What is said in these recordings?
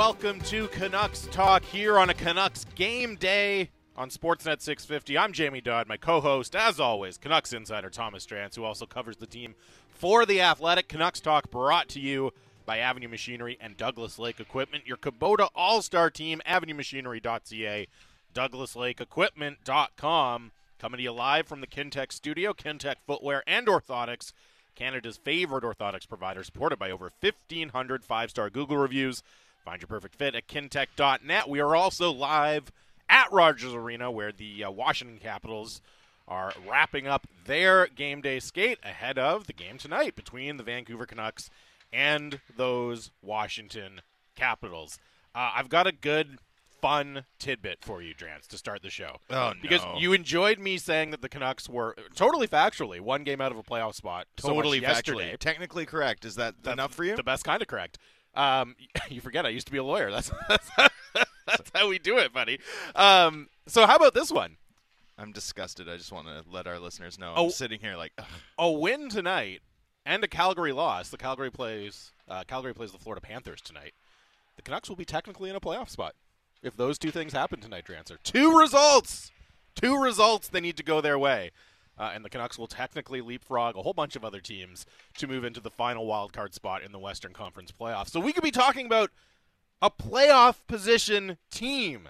welcome to Canucks Talk here on a Canucks game day on Sportsnet 650. I'm Jamie Dodd, my co-host, as always, Canucks insider Thomas Drance, who also covers the team for the Athletic. Canucks Talk brought to you by Avenue Machinery and Douglas Lake Equipment. Your Kubota All-Star team, avenuemachinery.ca, douglaslakeequipment.com. Coming to you live from the Kintec studio, Kintec Footwear and Orthotics, Canada's favorite orthotics provider, supported by over 1,500 five-star Google reviews. Find your perfect fit at kintec.net. We are also live at Rogers Arena, where the uh, Washington Capitals are wrapping up their game day skate ahead of the game tonight between the Vancouver Canucks and those Washington Capitals. Uh, I've got a good, fun tidbit for you, Drance, to start the show. Oh, Because no. you enjoyed me saying that the Canucks were totally factually one game out of a playoff spot. so Totally yesterday. factually. Technically correct. Is that That's enough for you? The best kind of correct. Um, you forget I used to be a lawyer. That's that's, that's how we do it, buddy. Um, so how about this one? I'm disgusted. I just want to let our listeners know. Oh. I'm sitting here like, ugh. A win tonight and a Calgary loss. The Calgary plays uh, Calgary plays the Florida Panthers tonight. The Canucks will be technically in a playoff spot if those two things happen tonight. Drancer two results, two results. They need to go their way. Uh, and the Canucks will technically leapfrog a whole bunch of other teams to move into the final wild card spot in the Western Conference playoffs. So we could be talking about a playoff position team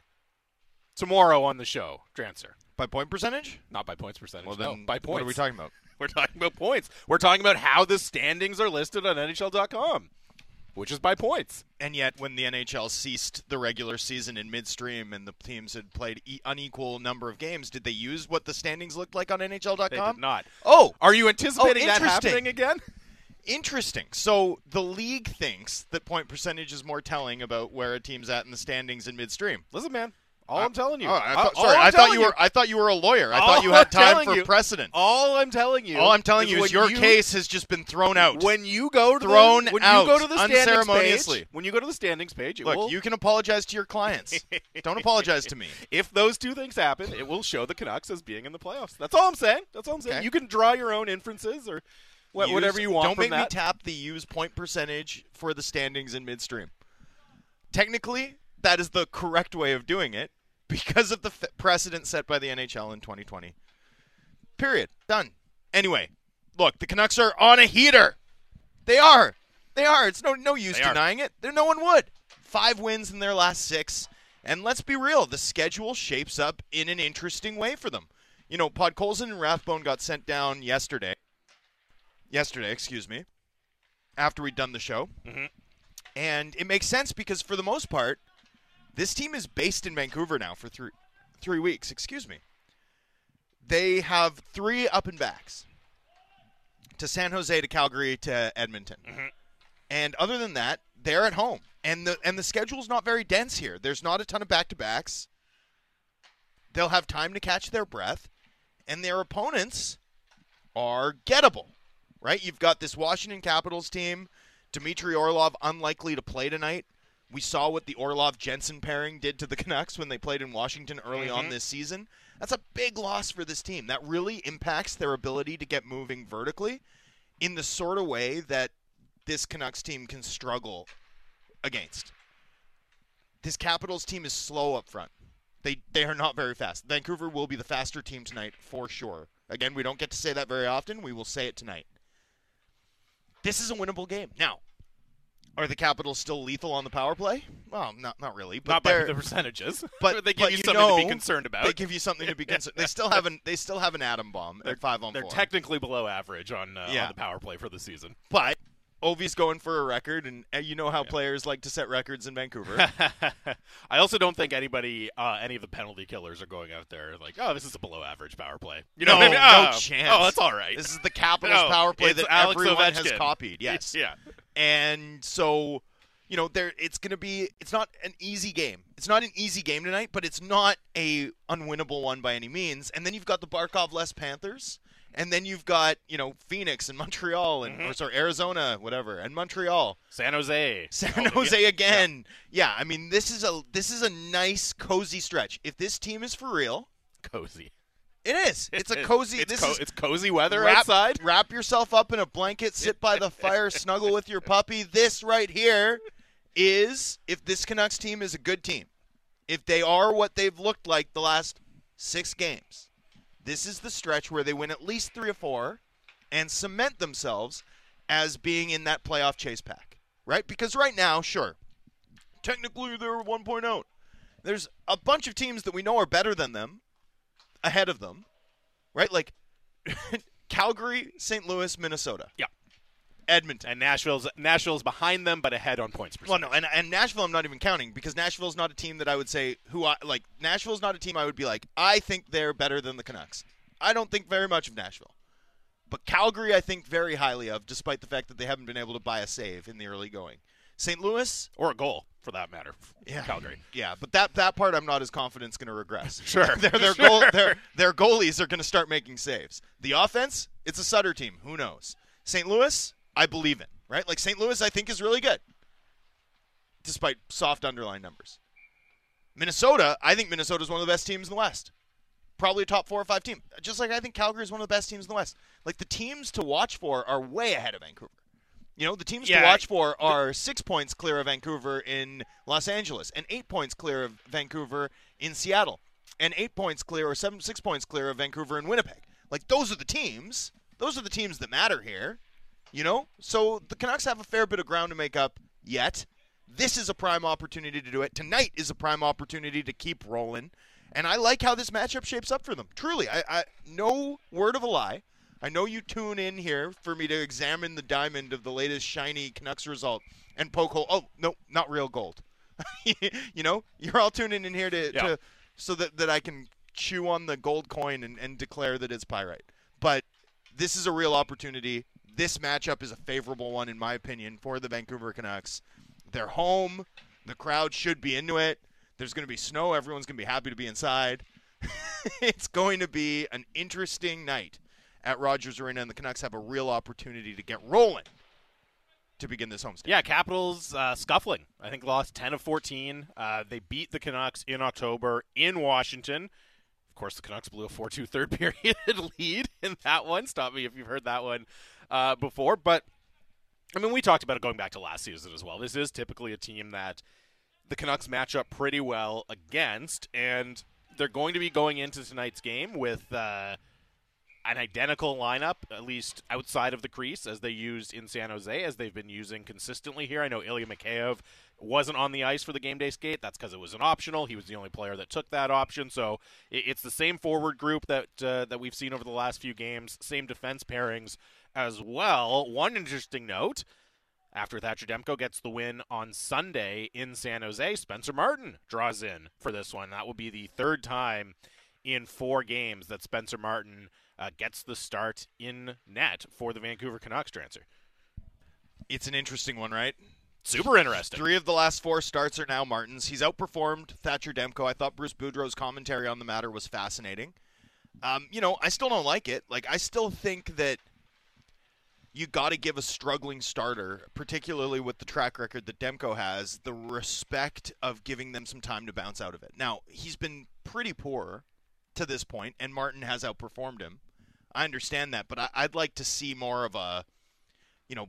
tomorrow on the show, Drancer. by point percentage? Not by points percentage. Well, no, then by points. what are we talking about? We're talking about points. We're talking about how the standings are listed on NHL.com, which is by points. And yet, when the NHL ceased the regular season in midstream and the teams had played e- unequal number of games, did they use what the standings looked like on NHL.com? They did not. Oh, Are you anticipating that oh, happening again? interesting. So the league thinks that point percentage is more telling about where a team's at in the standings in midstream. Listen, man. All I'm telling you. Oh, I all- thought, sorry, I'm thought you were. I thought you were a lawyer. I thought you had I'm time for you- precedent. All I'm telling you. All I'm telling you when is your you- case has just been thrown out. When you go to Thrown the, when out you go to the standings unceremoniously. page, when you go to the standings page, Look, will, you can apologize to your clients. Don't apologize to me. if those two things happen, it will show the Canucks as being in the playoffs. That's all I'm saying. That's all I'm saying. Okay. You can draw your own inferences or wha- Use- whatever you want. Don't make me tap the use point percentage for the standings in midstream. Technically, that is the correct way of doing it because of the f- precedent set by the NHL in 2020. Period. Done. Anyway, look, the Canucks are on a heater. They are. They are. It's no no use They are. denying it. There no one would. Five wins in their last six. And let's be real, the schedule shapes up in an interesting way for them. You know, Podkolzin and Rathbone got sent down yesterday. Yesterday, excuse me. After we'd done the show. Mhm. And it makes sense because for the most part, this team is based in Vancouver now for three three weeks. Excuse me. They have three up and backs to San Jose, to Calgary, to Edmonton, mm-hmm. and other than that, they're at home. And the and the schedule's not very dense here. There's not a ton of back to backs. They'll have time to catch their breath, and their opponents are gettable. Right? You've got this Washington Capitals team, Dmitry Orlov unlikely to play tonight. We saw what the Orlov Jensen pairing did to the Canucks when they played in Washington early on Mhm. this season. That's a big loss for this team. That really impacts their ability to get moving vertically in the sort of way that this Canucks team can struggle against. This Capitals team is slow up front. They they are not very fast. Vancouver will be the faster team tonight for sure. Again, we don't get to say that very often. We will say it tonight. This is a winnable game. Now, are the Capitals still lethal on the power play? Well, not not really, but Not by the percentages, but- they give but you something to be concerned about. they give you something to be concerned. They still have an they still have an atom bomb at five on They're four. technically below average on, uh, Yeah. on the power play for the season. but Ovi's going for a record, and uh, you know how players like to set records in Vancouver. I also don't think anybody, uh, any of the penalty killers, are going out there like, oh, this is a below average power play. You know no, I mean? no Oh, chance. Oh, that's all right. This is the Capitals No, power play that Alex everyone has copied. Yes. yeah. and so you know there it's going to be it's not an easy game it's not an easy game tonight but it's not a unwinnable one by any means and then you've got the barkov less panthers and then you've got you know phoenix and montreal and Mm-hmm. or sorry arizona whatever and montreal San Jose. san Oh, jose yeah. again yeah. i mean this is a this is a nice cozy stretch if this team is for real Cozy. it is it's a cozy It's, this co- is it's cozy weather wrap, outside. Wrap yourself up in a blanket, sit by the fire, snuggle with your puppy. This right here is if this Canucks team is a good team, if they are what they've looked like the last six games, this is the stretch where they win at least three or four and cement themselves as being in that playoff chase pack, right? Because right now, sure, technically they're one point out. There's a bunch of teams that we know are better than them ahead of them, right? Like Calgary, St. Louis, Minnesota. Yeah. Edmonton. And Nashville's Nashville's behind them, but ahead on points Well, no, and, and Nashville I'm not even counting because Nashville's not a team that I would say who I like. Nashville's not a team I would be like. I think they're better than the Canucks. I don't think very much of Nashville, but Calgary I think very highly of, despite the fact that they haven't been able to buy a save in the early going. St. Louis, or a goal for that matter. yeah, Calgary. yeah, but that that part I'm not as confident is going to regress. Sure. their their Sure. goal their their goalies are going to start making saves. The offense, it's a Sutter team. Who knows? St. Louis, I believe in. Right, like St. Louis, I think is really good, despite soft underlying numbers. Minnesota, I think Minnesota is one of the best teams in the West. Probably a top four or five team. Just like I think Calgary is one of the best teams in the West. Like the teams to watch for are way ahead of Vancouver. You know, the teams Yeah, to watch for are six points clear of Vancouver in Los Angeles, and eight points clear of Vancouver in Seattle, and eight points clear or seven six points clear of Vancouver in Winnipeg. Like those are the teams. Those are the teams that matter here. You know? So the Canucks have a fair bit of ground to make up yet. This is a prime opportunity to do it. Tonight is a prime opportunity to keep rolling. And I like how this matchup shapes up for them. Truly, I, I no word of a lie. I know you tune in here for me to examine the diamond of the latest shiny Canucks result and poke hole. Oh no, not real gold. you know, you're all tuning in here to, Yeah. to so that, that I can chew on the gold coin and, and declare that it's pyrite. But this is a real opportunity. This matchup is a favorable one, in my opinion, for the Vancouver Canucks. They're home. The crowd should be into it. There's going to be snow. Everyone's going to be happy to be inside. it's going to be an interesting night at Rogers Arena, and the Canucks have a real opportunity to get rolling to begin this homestand. Yeah, Capitals uh, scuffling. I think lost 10 of 14. Uh, they beat the Canucks in October in Washington. Of course, the Canucks blew a 4 2 third period lead in that one. Stop me if you've heard that one uh, before. But, I mean, we talked about it going back to last season as well. This is typically a team that the Canucks match up pretty well against, and they're going to be going into tonight's game with. Uh, an identical lineup, at least outside of the crease, as they used in San Jose, as they've been using consistently here. I know Ilya Mikheyev wasn't on the ice for the game day skate. That's because it was an optional. He was the only player that took that option. So it's the same forward group that uh, that we've seen over the last few games. Same defense pairings as well. One interesting note. After Thatcher Demko gets the win on Sunday in San Jose, Spencer Martin draws in for this one. That will be the third time in four games that Spencer Martin uh, gets the start in net for the Vancouver Canucks Drancer. It's an interesting one, right? Super interesting. Three of the last four starts are now Martin's. He's outperformed Thatcher Demko. I thought Bruce Boudreau's commentary on the matter was fascinating. Um, you know, I still don't like it. Like, I still think that you got to give a struggling starter, particularly with the track record that Demko has, the respect of giving them some time to bounce out of it. Now, he's been pretty poor to this point, and Martin has outperformed him. I understand that, but I, I'd like to see more of a, you know,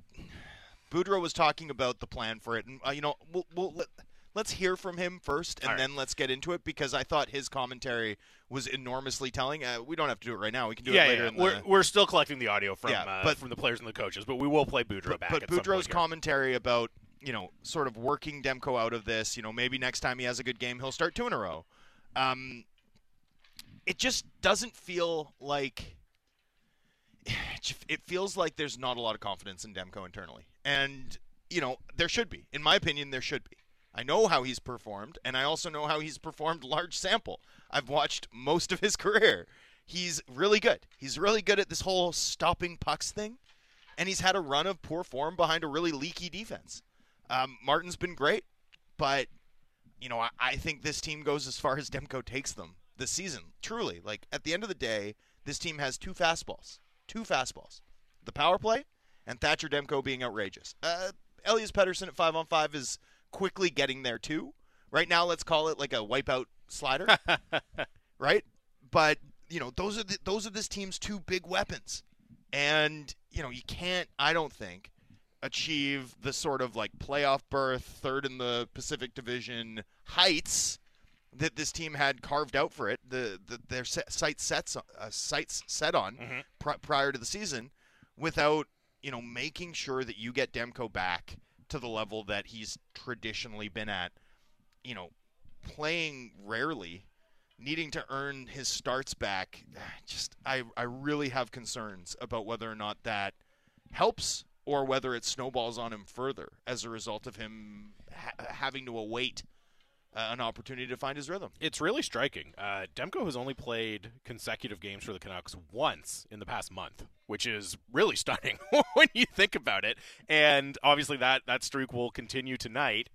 Boudreau was talking about the plan for it, and uh, you know, we'll, we'll let, let's hear from him first, and right. then let's get into it because I thought his commentary was enormously telling. Uh, we don't have to do it right now; we can do yeah, it later. yeah. In the, We're, we're still collecting the audio from Yeah, uh, but- from the players and the coaches, but we will play Boudreau but, back. but Boudreau's commentary about you know sort of working Demko out of this. You know, maybe next time he has a good game, he'll start two in a row. Um, it just doesn't feel like it feels like there's not a lot of confidence in Demko internally, and you know there should be. In my opinion, there should be. I know how he's performed, and I also know how he's performed large sample. I've watched most of his career. He's really good. He's really good at this whole stopping pucks thing and he's had a run of poor form behind a really leaky defense. Um, Martin's been great, but you know I, I think this team goes as far as Demko takes them this season. Truly, like at the end of the day, this team has two fastballs, two fastballs, the power play and Thatcher Demko being outrageous. Uh, Elias Pettersson at five on five is quickly getting there too. Right now, let's call it like a wipeout slider, right? But you know those are the, those are this team's two big weapons and you know you can't i don't think achieve the sort of like playoff berth, third in the Pacific Division heights that this team had carved out for it, the, the their sights sets uh, sights set on mm-hmm. pr- prior to the season, without you know making sure that you get Demko back to the level that he's traditionally been at, you know, playing rarely, needing to earn his starts back. Just I I really have concerns about whether or not that helps or whether it snowballs on him further as a result of him ha- having to await uh, an opportunity to find his rhythm. It's really striking. Uh, Demko has only played consecutive games for the Canucks once in the past month, which is really stunning when you think about it. And obviously, that that streak will continue tonight.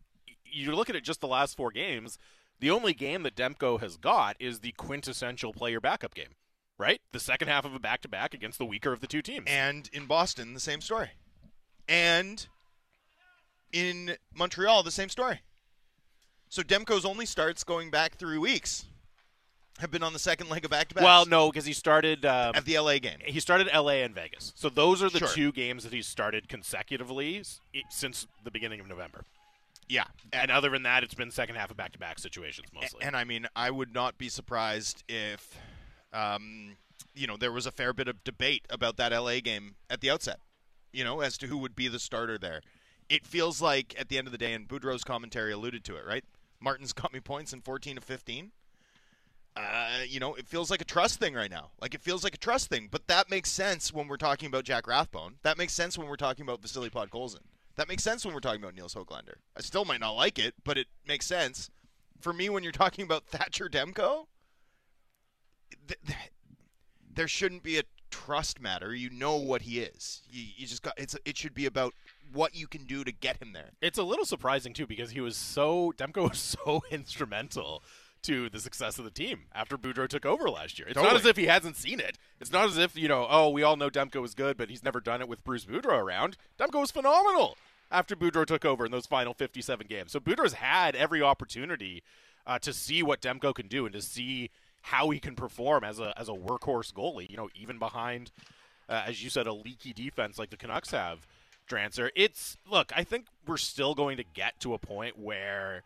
You look at it just the last four games. The only game that Demko has got is the quintessential player backup game, right? The second half of a back to back against the weaker of the two teams. And in Boston, the same story. And in Montreal, the same story. So Demko's only starts going back three weeks have been on the second leg of back to back. Well, no, because he started um, at the LA game. He started LA and Vegas. So those are the Sure. two games that he's started consecutively since the beginning of November. Yeah, And other than that, it's been second half of back to back situations mostly. And I mean, I would not be surprised if, um, you know, there was a fair bit of debate about that LA game at the outset, you know, as to who would be the starter there. It feels like, at the end of the day, and Boudreau's commentary alluded to it, right? Martin's got me points in 14 to 15. Uh, you know, it feels like a trust thing right now. Like, it feels like a trust thing. But that makes sense when we're talking about Jack Rathbone. That makes sense when we're talking about Vasily Podkolzin. That makes sense when we're talking about Nils Hoglander. I still might not like it, but it makes sense. For me, when you're talking about Thatcher Demko, th- th- there shouldn't be a trust matter. You know what he is. You, you just got it's. It should be about what you can do to get him there. it's a little surprising too because he was so Demko was so instrumental to the success of the team after Boudreau took over last year. It's not as if he hasn't seen it. It's not as if you know, oh, we all know Demko was good, but he's never done it with Bruce Boudreau around. Demko was phenomenal after Boudreau took over in those final 57 games. So Boudreau's had every opportunity uh, to see what Demko can do and to see how he can perform as a as a workhorse goalie. You know, even behind, uh, as you said, a leaky defense like the Canucks have. Drancer, it's look. I think we're still going to get to a point where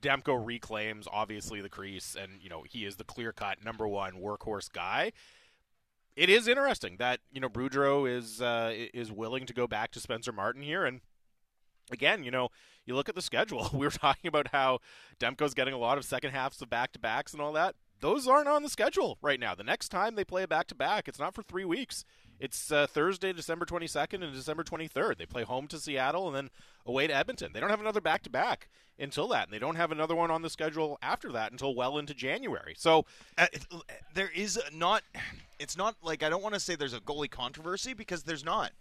Demko reclaims obviously the crease, and you know he is the clear cut number one workhorse guy. It is interesting that you know Boudreau is uh, is willing to go back to Spencer Martin here, and again, you know, you look at the schedule. We were talking about how Demko's getting a lot of second halves of back to backs and all that. Those aren't on the schedule right now. The next time they play a back to back, it's not for three weeks. It's uh, Thursday, December 22nd and December 23rd. They play home to Seattle and then away to Edmonton. They don't have another back to back until that, and they don't have another one on the schedule after that until well into January. So Uh, there is not. It's not like I don't want to say there's a goalie controversy because there's not.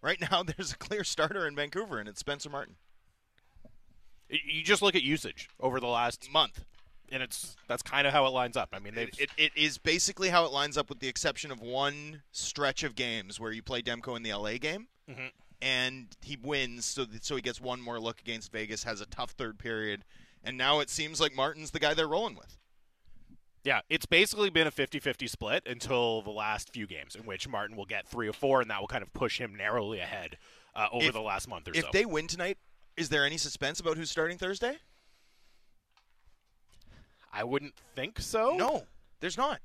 Right now, there's a clear starter in Vancouver, and it's Spencer Martin. you just look at usage over the last Month. And it's that's kind of how it lines up. I mean, It, it, it is basically how it lines up, with the exception of one stretch of games where you play Demko in the LA game, Mhm. and he wins, so that, so he gets one more look against Vegas, has a tough third period, and now it seems like Martin's the guy they're rolling with. Yeah, it's basically been a 50-50 split until the last few games, in which Martin will get three or four, and that will kind of push him narrowly ahead uh, over If- the last month or If so. If they win tonight, is there any suspense about who's starting Thursday? I wouldn't think so. No, there's not.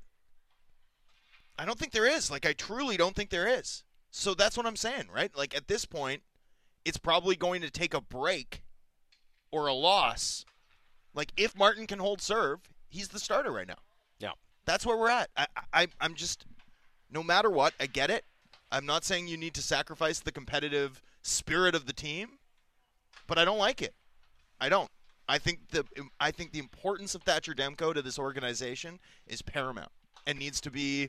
I don't think there is. Like, I truly don't think there is. So that's what I'm saying, right? Like, at this point, it's probably going to take a break or a loss. Like, if Martin can hold serve, he's the starter right now. Yeah. That's where we're at. I, I, I'm just, no matter what, I get it. I'm not saying you need to sacrifice the competitive spirit of the team, but I don't like it. I don't. I think the I think the importance of Thatcher Demko to this organization is paramount and needs to be,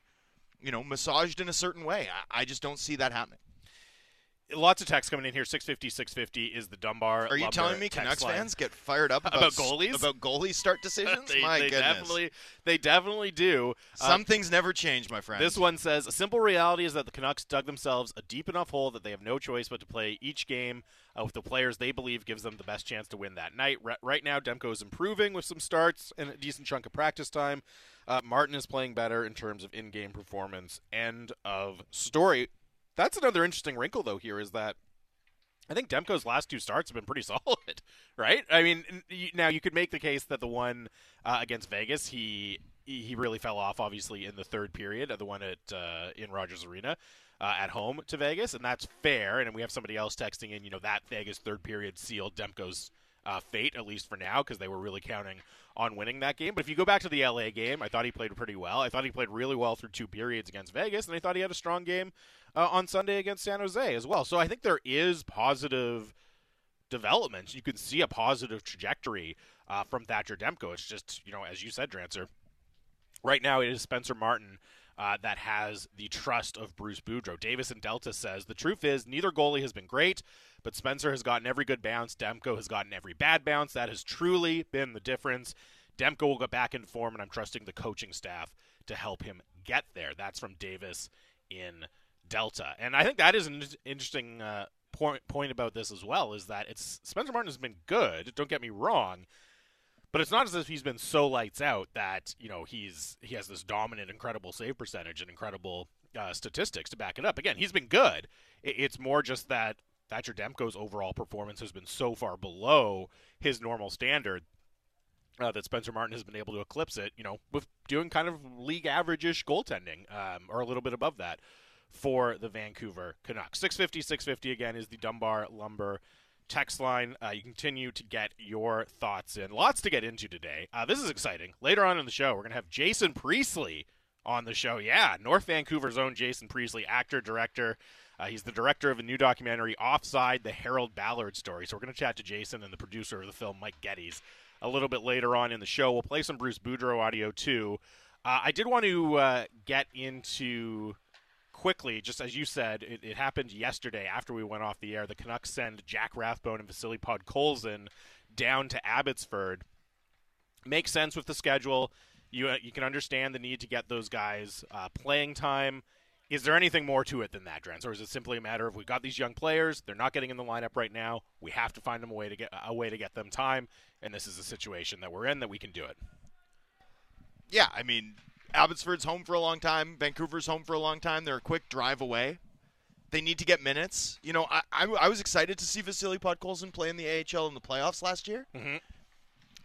you know, massaged in a certain way. I, I just don't see that happening. Lots of text coming in here. 650, 650 is the Dunbar. Are you telling me Canucks line. fans get fired up about, About goalies? about goalie start decisions? they, My they goodness. definitely, they definitely do. Uh, Some things never change, my friend. This one says a simple reality is that the Canucks dug themselves a deep enough hole that they have no choice but to play each game uh, with the players they believe gives them the best chance to win that night. Ri- right now, Demko is improving with some starts and a decent chunk of practice time. Uh, Martin is playing better in terms of in-game performance. End of story. that's another interesting wrinkle though. Here is that I think Demko's last two starts have been pretty solid, right? I mean, now you could make the case that the one uh, against Vegas, he he really fell off, obviously, in the third period, the one at uh, in Rogers Arena. Uh, at home to Vegas, and that's fair. And we have somebody else texting in, you know, that Vegas third period sealed Demko's uh, fate, at least for now, because they were really counting on winning that game. But if you go back to the LA game, I thought he played pretty well. I thought he played really well through two periods against Vegas, and I thought he had a strong game uh, on Sunday against San Jose as well. So I think there is positive development. You can see a positive trajectory uh, from Thatcher Demko. It's just, you know, as you said, Drancer, right now it is Spencer Martin. Uh, that has the trust of Bruce Boudreau. Davis and Delta says the truth is neither goalie has been great, but Spencer has gotten every good bounce. Demko has gotten every bad bounce. That has truly been the difference. Demko will get back in form, and I'm trusting the coaching staff to help him get there. That's from Davis in Delta, and I think that is an interesting uh, point point about this as well. Is that it's Spencer Martin has been good. Don't get me wrong. But it's not as if he's been so lights out that you know he's he has this dominant, incredible save percentage and incredible uh, statistics to back it up. Again, he's been good. It's more just that Thatcher Demko's overall performance has been so far below his normal standard uh, that Spencer Martin has been able to eclipse it, you know, with doing kind of league average-ish goaltending, um, or a little bit above that for the Vancouver Canucks. 650, 650 again is the Dunbar Lumber text line. Uh, you continue to get your thoughts in. Lots to get into today. Uh, this is exciting. Later on in the show, we're going to have Jason Priestley on the show. Yeah, North Vancouver's own Jason Priestley, actor, director. Uh, he's the director of a new documentary, Offside, the Harold Ballard story. So we're going to chat to Jason and the producer of the film, Mike Geddes, a little bit later on in the show. We'll play some Bruce Boudreau audio too. Uh, I did want to uh, get into quickly, just as you said, it, it, happened yesterday after we went off the air. The Canucks send Jack Rathbone and Vasily Podkolzin down to Abbotsford. Makes sense with the schedule. You uh, you can understand the need to get those guys uh, playing time. Is there anything more to it than that, Drance, or is it simply a matter of we've got these young players, they're not getting in the lineup right now, we have to find them a way to get a way to get them time, and this is a situation that we're in that we can do it. Yeah, I mean, Abbotsford's home for a long time, Vancouver's home for a long time. They're a quick drive away. They need to get minutes. You know, I, I, I was excited to see Vasily Podkolzin play in the AHL in the playoffs last year. Mm-hmm.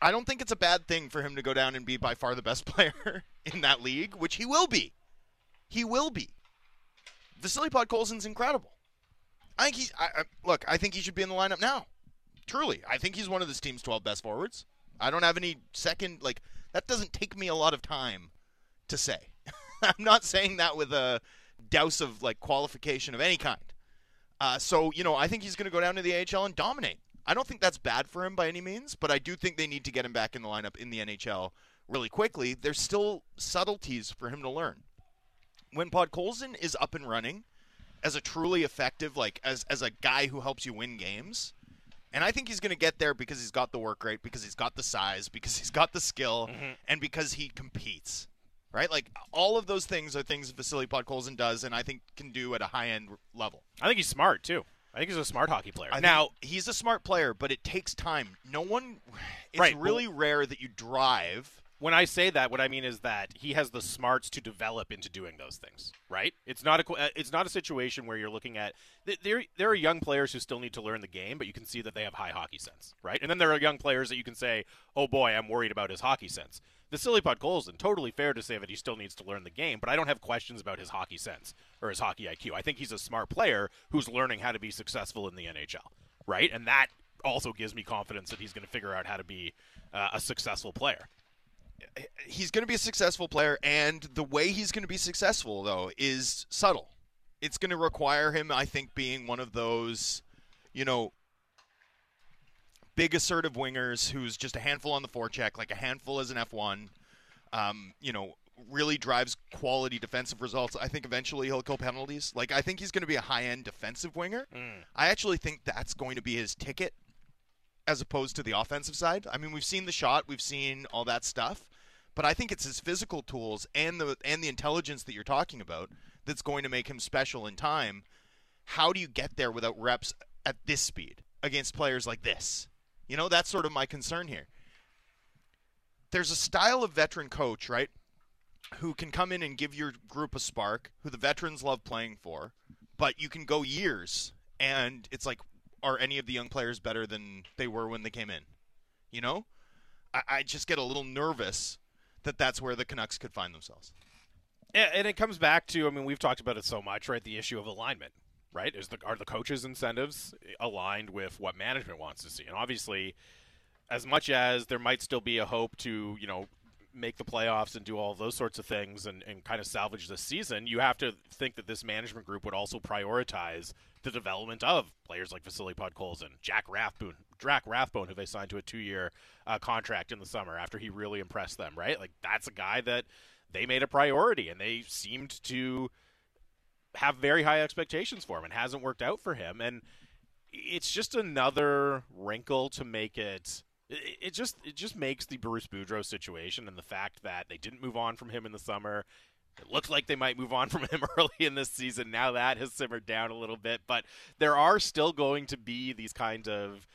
I don't think it's a bad thing for him to go down and be by far the best player in that league, which he will be. He will be. Vasily Podkolzin's incredible. I think he's. I, I, look, I think he should be in the lineup now. Truly, I think he's one of this team's 12 best forwards. I don't have any second like that. Doesn't take me a lot of time to say. I'm not saying that with a douse of like qualification of any kind. Uh, so you know, I think he's going to go down to the AHL and dominate. I don't think that's bad for him by any means, but I do think they need to get him back in the lineup in the NHL really quickly. There's still subtleties for him to learn when Podkolzin is up and running as a truly effective, like as as a guy who helps you win games, and I think he's going to get there because he's got the work rate, because he's got the size, because he's got the skill, mm-hmm. and because he competes. Right, like all of those things are things Vasily Podkolzin does, and I think can do at a high end level. I think he's smart too. I think he's a smart hockey player. I now he's a smart player, but it takes time. No one. It's right, really rare that you drive when I say that, what I mean is that he has the smarts to develop into doing those things. Right? It's not a uh, it's not a situation where you're looking at there. There are young players who still need to learn the game, but you can see that they have high hockey sense. Right? And then there are young players that you can say, "Oh boy, I'm worried about his hockey sense." Vasily and totally fair to say that he still needs to learn the game, but I don't have questions about his hockey sense or his hockey IQ. I think he's a smart player who's learning how to be successful in the NHL. Right? And that also gives me confidence that he's going to figure out how to be uh, a successful player he's going to be a successful player, and the way he's going to be successful, though, is subtle. It's going to require him, I think, being one of those, you know, big assertive wingers who's just a handful on the forecheck, like a handful as an F1. Um, you know, really drives quality defensive results. I think eventually he'll kill penalties. Like I think he's going to be a high-end defensive winger. Mm. I actually think that's going to be his ticket as opposed to the offensive side. I mean, we've seen the shot, we've seen all that stuff, but I think it's his physical tools and the and the intelligence that you're talking about that's going to make him special in time. How do you get there without reps at this speed against players like this? You know, that's sort of my concern here. There's a style of veteran coach, right? Who can come in and give your group a spark, who the veterans love playing for, but you can go years, and it's like, are any of the young players better than they were when they came in? You know, I, I just get a little nervous that that's where the Canucks could find themselves. And it comes back to, I mean, we've talked about it so much, right? The issue of alignment, right? Is the are the coaches' incentives aligned with what management wants to see? And obviously, as much as there might still be a hope to, you know, make the playoffs and do all those sorts of things and, and kind of salvage this season, you have to think that this management group would also prioritize the development of players like Vasily Podkolzin, Jack Rathbone, Jack Rathbone, who they signed to a two-year uh, contract in the summer after he really impressed them. Right, like that's a guy that they made a priority, and they seemed to have very high expectations for him, and hasn't worked out for him. And it's just another wrinkle to make it. It just it just makes the Bruce Boudreau situation and the fact that they didn't move on from him in the summer. It looks like they might move on from him early in this season. Now that has simmered down a little bit, but there are still going to be these kind of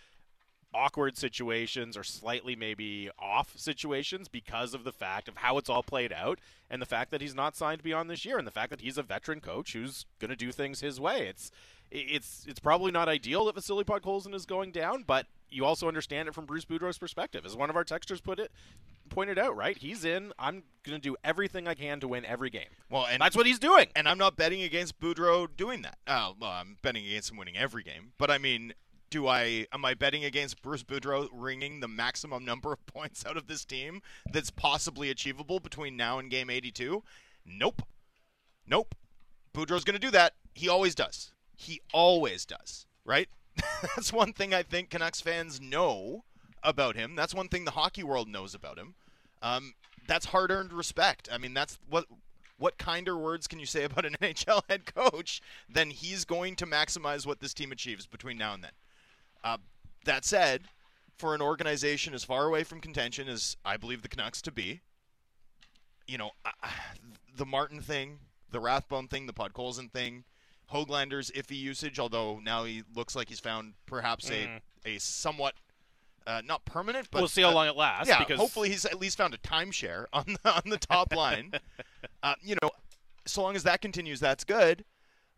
awkward situations or slightly maybe off situations because of the fact of how it's all played out and the fact that he's not signed beyond this year and the fact that he's a veteran coach who's going to do things his way. It's it's it's probably not ideal that Vasily Podkolzin is going down, but you also understand it from Bruce Boudreau's perspective. As one of our texters put it pointed out, right? He's in. I'm going to do everything I can to win every game. Well, and that's what he's doing. And I'm not betting against Boudreau doing that. Oh, well, I'm betting against him winning every game. But I mean, do I am I betting against Bruce Boudreau wringing the maximum number of points out of this team that's possibly achievable between now and game 82? Nope. Nope. Boudreau's going to do that. He always does. He always does, right? that's one thing I think Canucks fans know about him. That's one thing the hockey world knows about him. Um, that's hard-earned respect. I mean, that's what what kinder words can you say about an NHL head coach than he's going to maximize what this team achieves between now and then? Uh, that said, for an organization as far away from contention as I believe the Canucks to be, you know, uh, the Martin thing, the Rathbone thing, the Podkolzin thing, Hoglander's iffy usage, although now he looks like he's found perhaps mm. a, a somewhat uh, not permanent, but we'll see how long it lasts. Yeah, because... hopefully he's at least found a timeshare on the, on the top line. uh, you know, so long as that continues, that's good.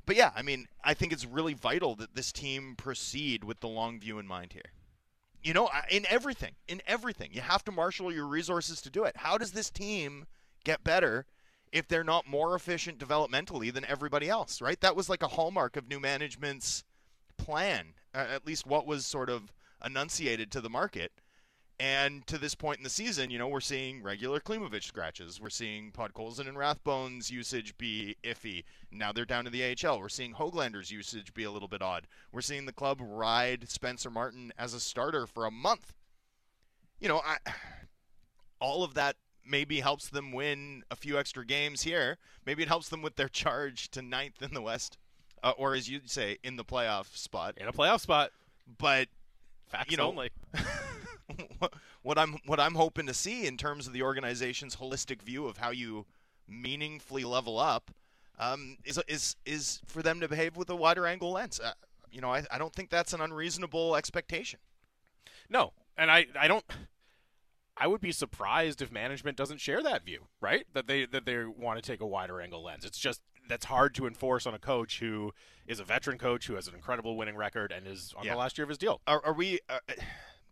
But yeah, I mean, I think it's really vital that this team proceed with the long view in mind here. You know, in everything, in everything, you have to marshal your resources to do it. How does this team get better if they're not more efficient developmentally than everybody else, right? That was like a hallmark of new management's plan, at least what was sort of enunciated to the market. And to this point in the season, you know, we're seeing regular Klimovich scratches. We're seeing Podkolzin and Rathbone's usage be iffy. Now they're down to the AHL. We're seeing Hoglander's usage be a little bit odd. We're seeing the club ride Spencer Martin as a starter for a month. You know, I, all of that maybe helps them win a few extra games here. Maybe it helps them with their charge to ninth in the West, uh, or as you'd say, in the playoff spot. In a playoff spot. But Facts you know, only. what I'm what I'm hoping to see in terms of the organization's holistic view of how you meaningfully level up um, is is is for them to behave with a wider angle lens. Uh, you know, I, I don't think that's an unreasonable expectation. No, and I I don't. I would be surprised if management doesn't share that view, right? That they that they want to take a wider angle lens. It's just that's hard to enforce on a coach who is a veteran coach who has an incredible winning record and is on yeah. the last year of his deal. Are, are we? Uh,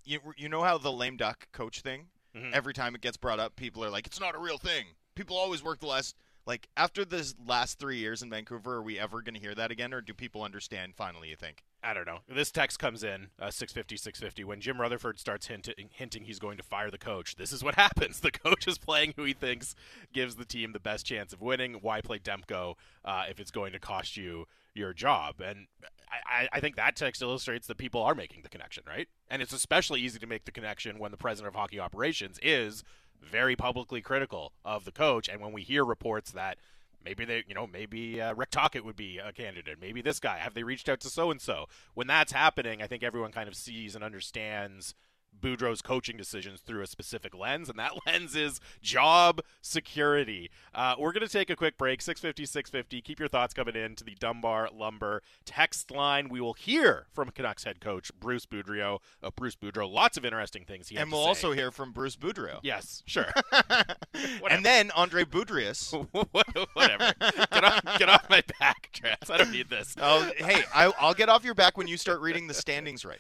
you you know how the lame duck coach thing? Mm-hmm. Every time it gets brought up, people are like, "It's not a real thing." People always work the last. Like after this last three years in Vancouver, are we ever going to hear that again, or do people understand finally? You think? I don't know. This text comes in uh, 650 650 when Jim Rutherford starts hinting, hinting he's going to fire the coach. This is what happens. The coach is playing who he thinks gives the team the best chance of winning. Why play Demko uh, if it's going to cost you your job? And I, I think that text illustrates that people are making the connection, right? And it's especially easy to make the connection when the president of hockey operations is very publicly critical of the coach. And when we hear reports that Maybe they, you know, maybe uh, Rick Tocchet would be a candidate. Maybe this guy. Have they reached out to so and so? When that's happening, I think everyone kind of sees and understands Boudreau's coaching decisions through a specific lens, and that lens is job security. Uh, we're going to take a quick break. 650, 650. Keep your thoughts coming in to the Dunbar Lumber text line. We will hear from Canucks head coach Bruce Boudreau. Uh, Bruce Boudreau, lots of interesting things he and we'll also hear from Bruce Boudreau. Yes, sure. and then Andre Boudreas. Whatever. Get off, get off my back, Drance. I don't need this. oh, hey, I, I'll get off your back when you start reading the standings right.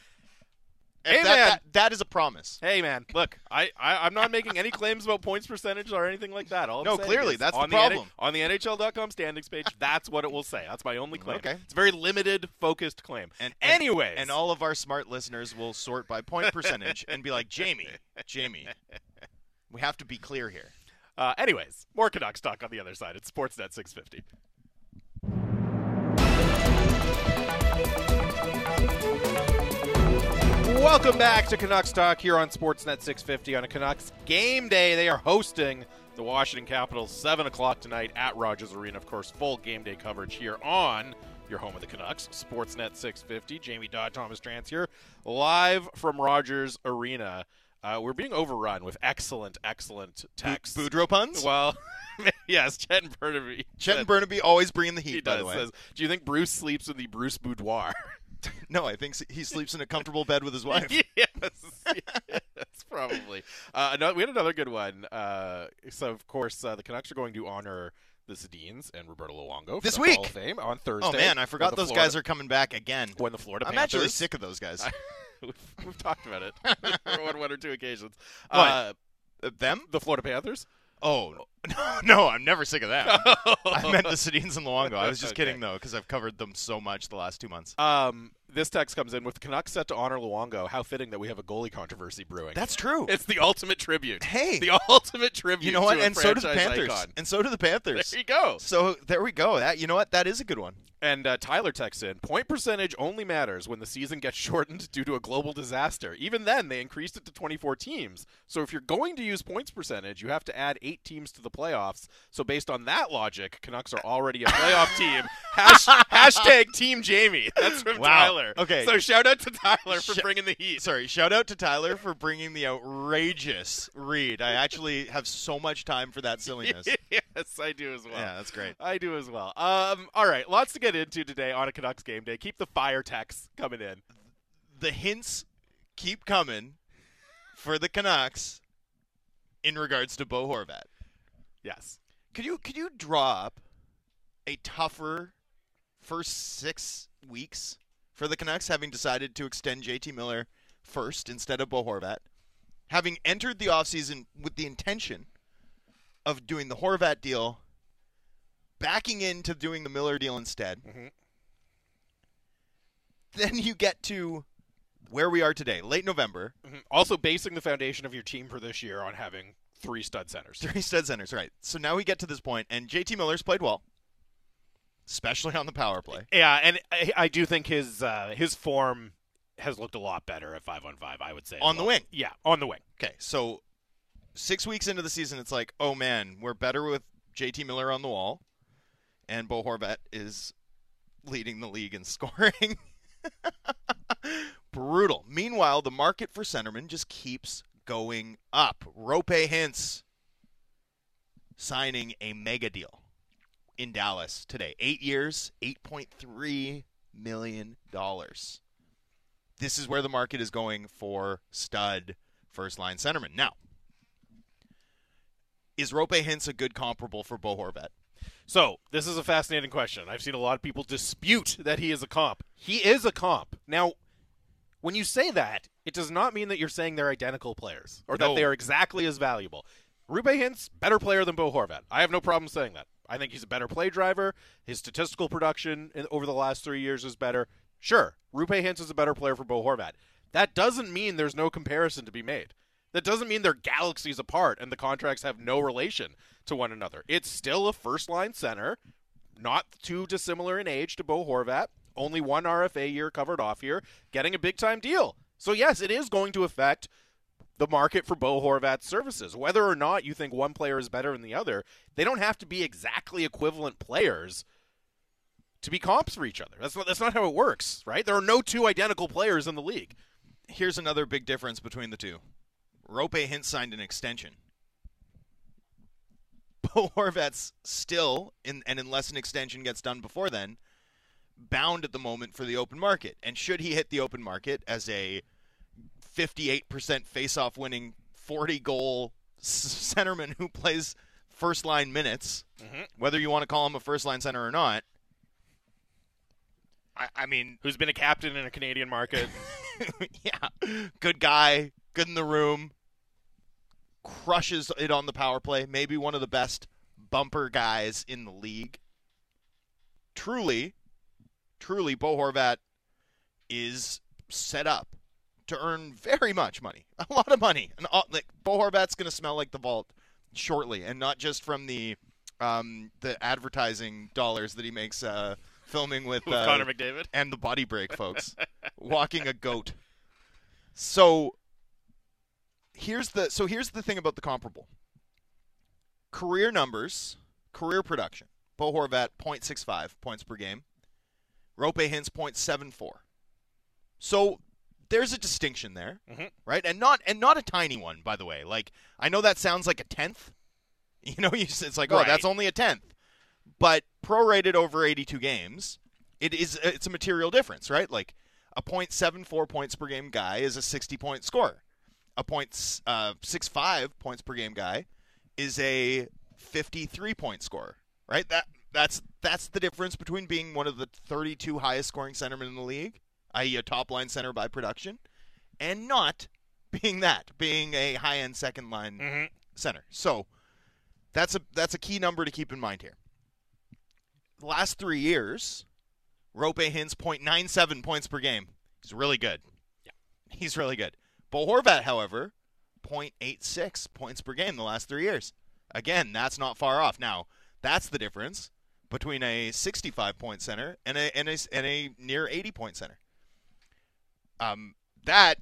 Hey, that, man. that- that is a promise. Hey man, look, I, I I'm not making any claims about points percentage or anything like that. All I'm No, clearly, that's the on problem. on the NHL.com standings page, that's what it will say. That's my only claim. Okay. It's a very limited, focused claim. And, and anyways, and all of our smart listeners will sort by point percentage and be like, Jamie, Jamie, we have to be clear here. uh, anyways, more Canucks talk on the other side. It's Sportsnet 650. Welcome back to Canucks Talk here on Sportsnet 650 on a Canucks game day. They are hosting the Washington Capitals 7 o'clock tonight at Rogers Arena. Of course, full game day coverage here on your home of the Canucks, Sportsnet 650. Jamie Dodd, Thomas Drance here, live from Rogers Arena. Uh, we're being overrun with excellent, excellent texts. Boudreau puns? Well, yes, Chet and Burnaby. Chet and Burnaby always bringing the heat, he by does. the way. Says, Do you think Bruce sleeps in the Bruce boudoir? No, I think he sleeps in a comfortable bed with his wife. yes, yes, probably. Uh, no, we had another good one. Uh, so, of course, uh, the Canucks are going to honor the Sedins and Roberto Luongo for This the week. Hall of Fame on Thursday. Oh man, I forgot those Florida- guys are coming back again. when the Florida I'm Panthers. actually sick of those guys. we've, we've talked about it on one or two occasions. What? Uh, them? the Florida Panthers. Oh no, no, I'm never sick of that. I meant the Sedins and Luongo. I was just Okay. kidding though, because I've covered them so much the last two months. Um, this text comes in with the Canucks set to honor Luongo. How fitting that we have a goalie controversy brewing. That's true. It's the ultimate tribute. Hey. the ultimate tribute. you know what? to And so do the Panthers. icon. And so do the Panthers. There you go. So there we go. That you know what? That is a good one. And uh, Tyler texts in point percentage only matters when the season gets shortened due to a global disaster. Even then, they increased it to 24 teams. So if you're going to use points percentage, you have to add eight teams to the playoffs. So based on that logic, Canucks are already a playoff team. Hash, hashtag Team Jamie. That's from Wow. Tyler. Okay. So shout out to Tyler for Sh- bringing the heat. Sorry, shout out to Tyler for bringing the outrageous read. I actually have so much time for that silliness. yes, I do as well. yeah, that's great. I do as well. Um, all right, lots to get into today on a Canucks game day. Keep the fire texts coming in. The hints keep coming for the Canucks in regards to Bo Horvat. Yes. Could you could you draw up a tougher first six weeks for the Canucks, having decided to extend JT Miller first instead of Bo Horvat, having entered the offseason with the intention of doing the Horvat deal, backing into doing the Miller deal instead. Mhm. Then you get to where we are today, late November. Mhm. Also, basing the foundation of your team for this year on having three stud centers. Three stud centers, right? So now we get to this point, and JT Miller's played well, especially on the power play. Yeah, and I, I do think his uh, his form has looked a lot better at five on five. I would say On the wing. Yeah, on the wing. Okay, so six weeks into the season, it's like, oh man, we're better with JT Miller on the wall, and Bo Horvat is leading the league in scoring. Brutal. Meanwhile, the market for centermen just keeps going up. Roope Hintz signing a mega deal in Dallas today. Eight years, $8.3 million. This is where the market is going for stud first line centerman. Now, is Roope Hintz a good comparable for Bo Horvat? So this is a fascinating question. I've seen a lot of people dispute that he is a comp. He is a comp. Now, when you say that, it does not mean that you're saying they're identical players or that they are exactly as valuable. Roope Hintz, better player than Bo Horvat. I have no problem saying that. I think he's a better play driver. His statistical production in, over the last three years is better. Sure, Roope is a better player for Bo Horvat. That doesn't mean there's no comparison to be made. That doesn't mean they're galaxies apart and the contracts have no relation to one another. It's still a first line center, not too dissimilar in age to Bo Horvat. Only one RFA year covered off here, getting a big time deal. So, yes, it is going to affect the market for Bo Horvat's services. Whether or not you think one player is better than the other, they don't have to be exactly equivalent players to be comps for each other. That's not, that's not how it works, right? There are no two identical players in the league. here's another big difference between the two. Roope Hintz signed an extension. Bo Horvat's still, in, and unless an extension gets done before then, bound at the moment for the open market. And should he hit the open market as a 58% face-off winning 40 goal centerman who plays first line minutes, Mhm. whether you want to call him a first line center or not, I, I mean, Who's been a captain in a Canadian market? yeah, good guy, good in the room, crushes it on the power play. Maybe one of the best bumper guys in the league. Truly, truly, Bo Horvat is set up to earn very much money, a lot of money. And all, like Bo Horvat's going to smell like the vault shortly, and not just from the um, the advertising dollars that he makes uh, filming with, With uh, Connor McDavid. and the body break folks. Walking a goat. So here's the so here's the thing about the comparable. Career numbers career production bo horvat 0.65 points per game. Roope Hintz 0.74 so there's a distinction there Mhm. right? And not and not a tiny one by the way. Like i know that sounds like a tenth. You know you it's like oh that's only a tenth. But prorated over 82 games it is it's a material difference right? Like a .74 points per game guy is a 60 point scorer. A point uh, 65 points per game guy is a 53 point scorer right? That that's that's the difference between being one of the 32 highest scoring centermen in the league i.e. a top line center by production and not being that being a high end second line hmm center. So that's a that's a key number to keep in mind here. The last three years, Roope Hintz 0.97 points per game. He's really good. Yeah. He's really good. Bo Horvat, however, 0.86 points per game the last three years. Again, that's not far off. Now, that's the difference between a 65 point center and a and a, and a near 80 point center. Um, that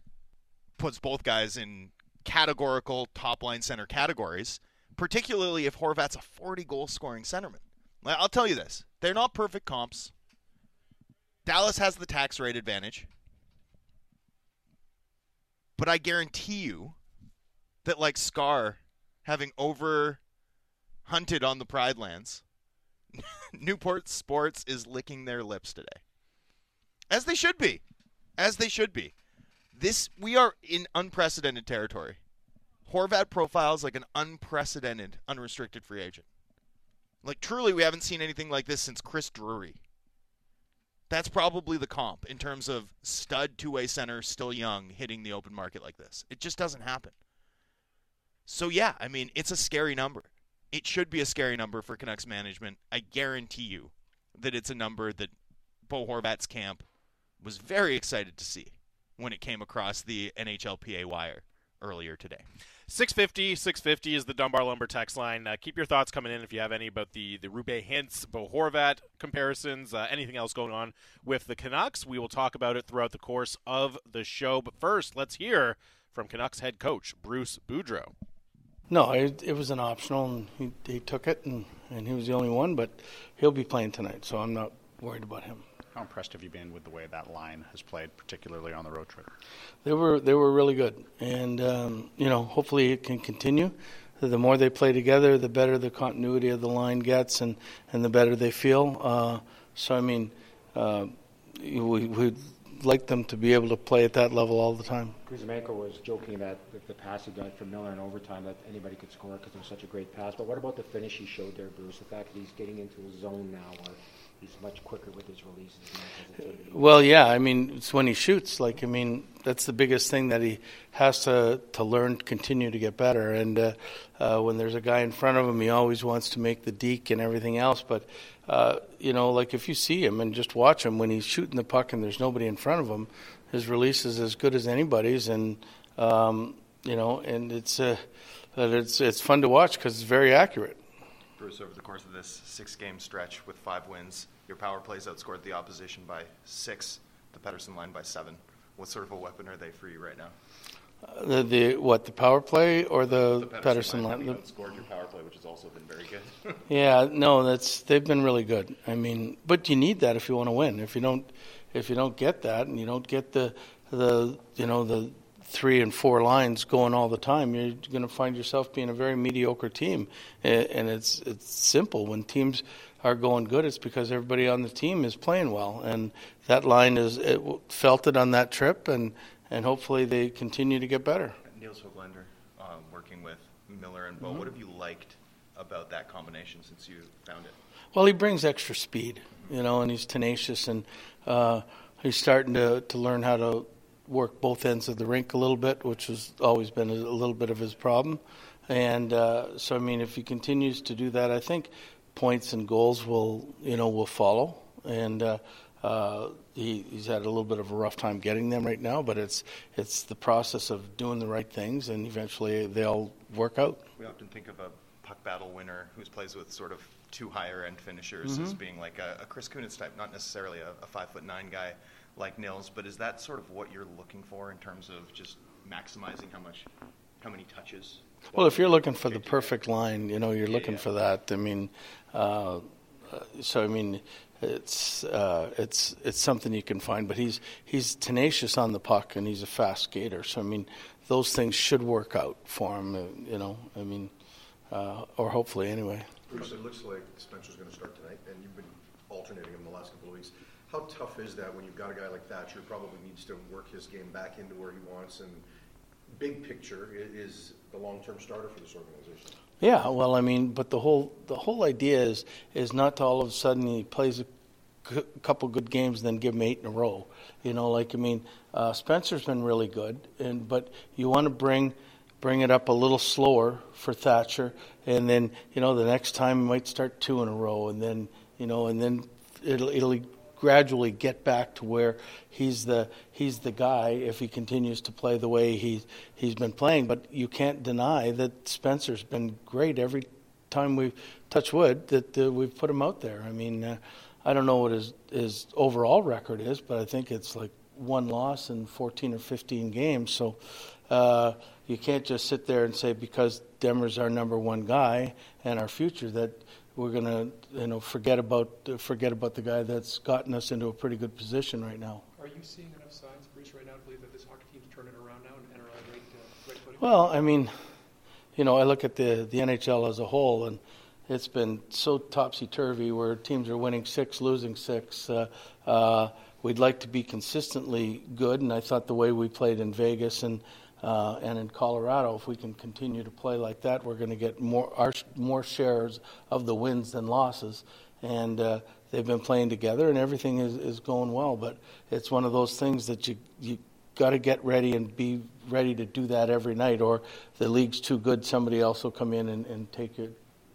puts both guys in categorical top line center categories, particularly if Horvat's a 40 goal scoring centerman. I'll tell you this they're not perfect comps. Dallas has the tax rate advantage. But I guarantee you that, like Scar having over hunted on the Pride Lands, Newport Sports is licking their lips today. As they should be. As they should be this we are in unprecedented territory. Horvat profiles like an unprecedented unrestricted free agent. Like truly we haven't seen anything like this since Chris Drury. That's probably the comp in terms of stud two-way center still young hitting the open market like this. It just doesn't happen. So yeah, I mean, it's a scary number. It should be a scary number for Canucks management. I guarantee you that it's a number that Bo Horvat's camp was very excited to see when it came across the NHLPA wire earlier today. 650, 650 is the Dunbar Lumber text line. Uh, keep your thoughts coming in if you have any about the, the Roope Hintz, Bo Horvat comparisons, uh, anything else going on with the Canucks. We will talk about it throughout the course of the show. But first, let's hear from Canucks head coach Bruce Boudreau. No, it, it was an optional, and he, he took it, and, and he was the only one. But he'll be playing tonight, so I'm not worried about him. How impressed have you been with the way that line has played, particularly on the road trip? They were they were really good, and um, you know hopefully it can continue. The more they play together, the better the continuity of the line gets, and, and the better they feel. Uh, so I mean, uh, we we'd like them to be able to play at that level all the time. Kuzmenko was joking that with the pass he got from Miller in overtime that anybody could score because it was such a great pass. But what about the finish he showed there, Bruce? The fact that he's getting into a zone now where he's much quicker with his releases. Well, yeah, I mean, it's when he shoots. Like, I mean, that's the biggest thing that he has to to learn, continue to get better. And uh, uh, when there's a guy in front of him, he always wants to make the deke and everything else. But uh, you know, like if you see him and just watch him when he's shooting the puck and there's nobody in front of him, his release is as good as anybody's. And um, you know, and it's uh, it's it's fun to watch because it's very accurate. Bruce, over the course of this six game stretch with five wins, your power plays outscored the opposition by six, the Pettersson line by seven. What sort of a weapon are they for you right now? Uh, the, the what the power play or the, Pettersson line? The- outscored your power play, which has also been very good. Yeah, no, that's they've been really good. I mean, but you need that if you want to win. If you don't, if you don't get that, and you don't get the the you know the three and four lines going all the time, you're going to find yourself being a very mediocre team. And it's it's simple when teams are going good. It's because everybody on the team is playing well, and that line is it felt it on that trip, and and hopefully they continue to get better. Nils Hoglander, um, working with Miller and Bo, mm-hmm. what have you liked about that combination since you found it? Well, he brings extra speed, you know, and he's tenacious, and uh, he's starting to to learn how to work both ends of the rink a little bit, which has always been a, little bit of his problem. And uh, so, I mean, if he continues to do that, I think points and goals will, you know, will follow. And uh, uh, he, he's had a little bit of a rough time getting them right now, but it's it's the process of doing the right things, and eventually they'll work out. We often think of a puck battle winner who plays with sort of two higher end finishers mm-hmm. as being like a, a Chris Kunitz type, not necessarily a, a five foot nine guy like Nils, but is that sort of what you're looking for in terms of just maximizing how much, how many touches? Well, if you're looking for the perfect line, you know, you're yeah, looking yeah. for that. I mean, uh, so I mean, it's uh, it's it's something you can find. But he's he's tenacious on the puck and he's a fast skater. So I mean, those things should work out for him. Uh, you know, I mean, uh, or hopefully anyway. Bruce, it looks like Spencer's going to start tonight, and you've been alternating him the last couple of weeks. How tough is that when you've got a guy like Thatcher probably needs to work his game back into where he wants and big picture is the long-term starter for this organization? Yeah, well, I mean, but the whole the whole idea is is not to all of a sudden he plays a couple good games and then give him eight in a row. You know, like I mean, uh, Spencer's been really good, and but you want to bring bring it up a little slower for Thatcher, and then you know the next time he might start two in a row, and then you know, and then it'll it'll gradually get back to where he's the he's the guy if he continues to play the way he he's been playing. But you can't deny that Spencer's been great every time we touch wood that uh, we've put him out there. I mean, uh, I don't know what his his overall record is, but I think it's like one loss in 14 or 15 games. So uh, you can't just sit there and say because Demko's our number one guy and our future that we're going to you know forget about uh, forget about the guy that's gotten us into a pretty good position right now. Are you seeing enough signs, Bruce, right now to believe that this hockey team's turning around now and are on great, uh, great footing? Well, I mean, you know, I look at the the NHL as a whole, and it's been so topsy turvy where teams are winning six, losing six. Uh, uh, we'd like to be consistently good, and I thought the way we played in Vegas and uh, and in Colorado, if we can continue to play like that, we're going to get more our, more shares of the wins than losses. And uh, they've been playing together, and everything is, is going well. But it's one of those things that you you got to get ready and be ready to do that every night, or the league's too good. Somebody else will come in and, and take your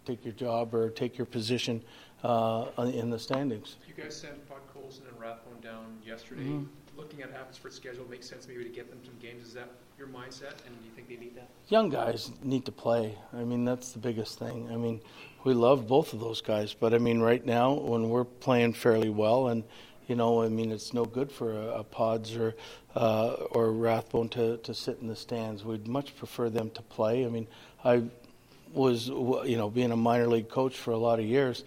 take your job or take your position uh, in the standings. You guys sent Bud Colson and Rathbone down yesterday. Mm-hmm. Looking at Abbotsford's schedule, makes sense maybe to get them some games. Is that your mindset, and do you think they need that? Young guys need to play. I mean, that's the biggest thing. I mean, we love both of those guys, but I mean, right now when we're playing fairly well, and you know, I mean, it's no good for a, a Pods or uh, or Rathbone to to sit in the stands. We'd much prefer them to play. I mean, I was you know being a minor league coach for a lot of years,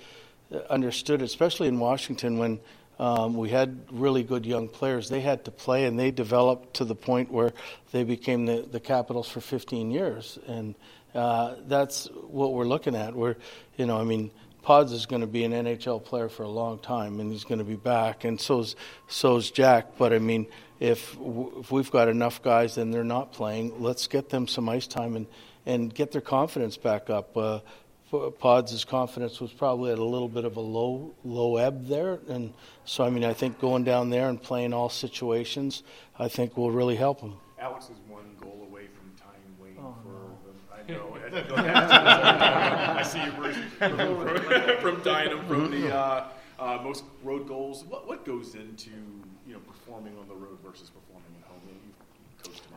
uh, understood, especially in Washington when um, we had really good young players. They had to play, and they developed to the point where they became the, the Capitals for 15 years. And uh, that's what we're looking at. We're, you know, I mean, Pods is going to be an NHL player for a long time, and he's going to be back, and so's so's Jack. But I mean, if if we've got enough guys and they're not playing, let's get them some ice time and and get their confidence back up. Uh, Pods' confidence was probably at a little bit of a low low ebb there, and so I mean I think going down there and playing all situations, I think will really help him. Alex is one goal away from tying Wayne oh, for no. I know. I see you, Bruce, from, from tying him from the uh, uh, most road goals. What what goes into you know performing on the road versus performing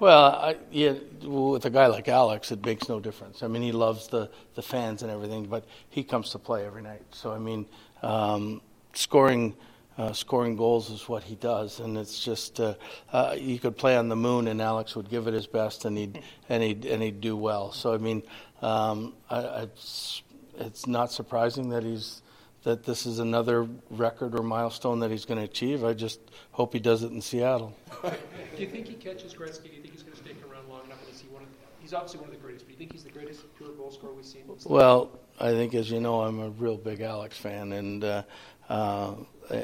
well, I, yeah, with a guy like Alex, it makes no difference. I mean, he loves the, the fans and everything, but he comes to play every night. So, I mean, um, scoring uh, scoring goals is what he does, and it's just uh, uh, you could play on the moon, and Alex would give it his best, and he'd and he'd and he'd do well. So, I mean, um, I, it's not surprising that he's that this is another record or milestone that he's going to achieve. I just hope he does it in Seattle. Do you think he catches Gretzky? Do you think he's going to stick around long enough? Is he one of, he's obviously one of the greatest, but do you think he's the greatest pure goal scorer we've seen? Well, I think, as you know, I'm a real big Alex fan, and uh, uh,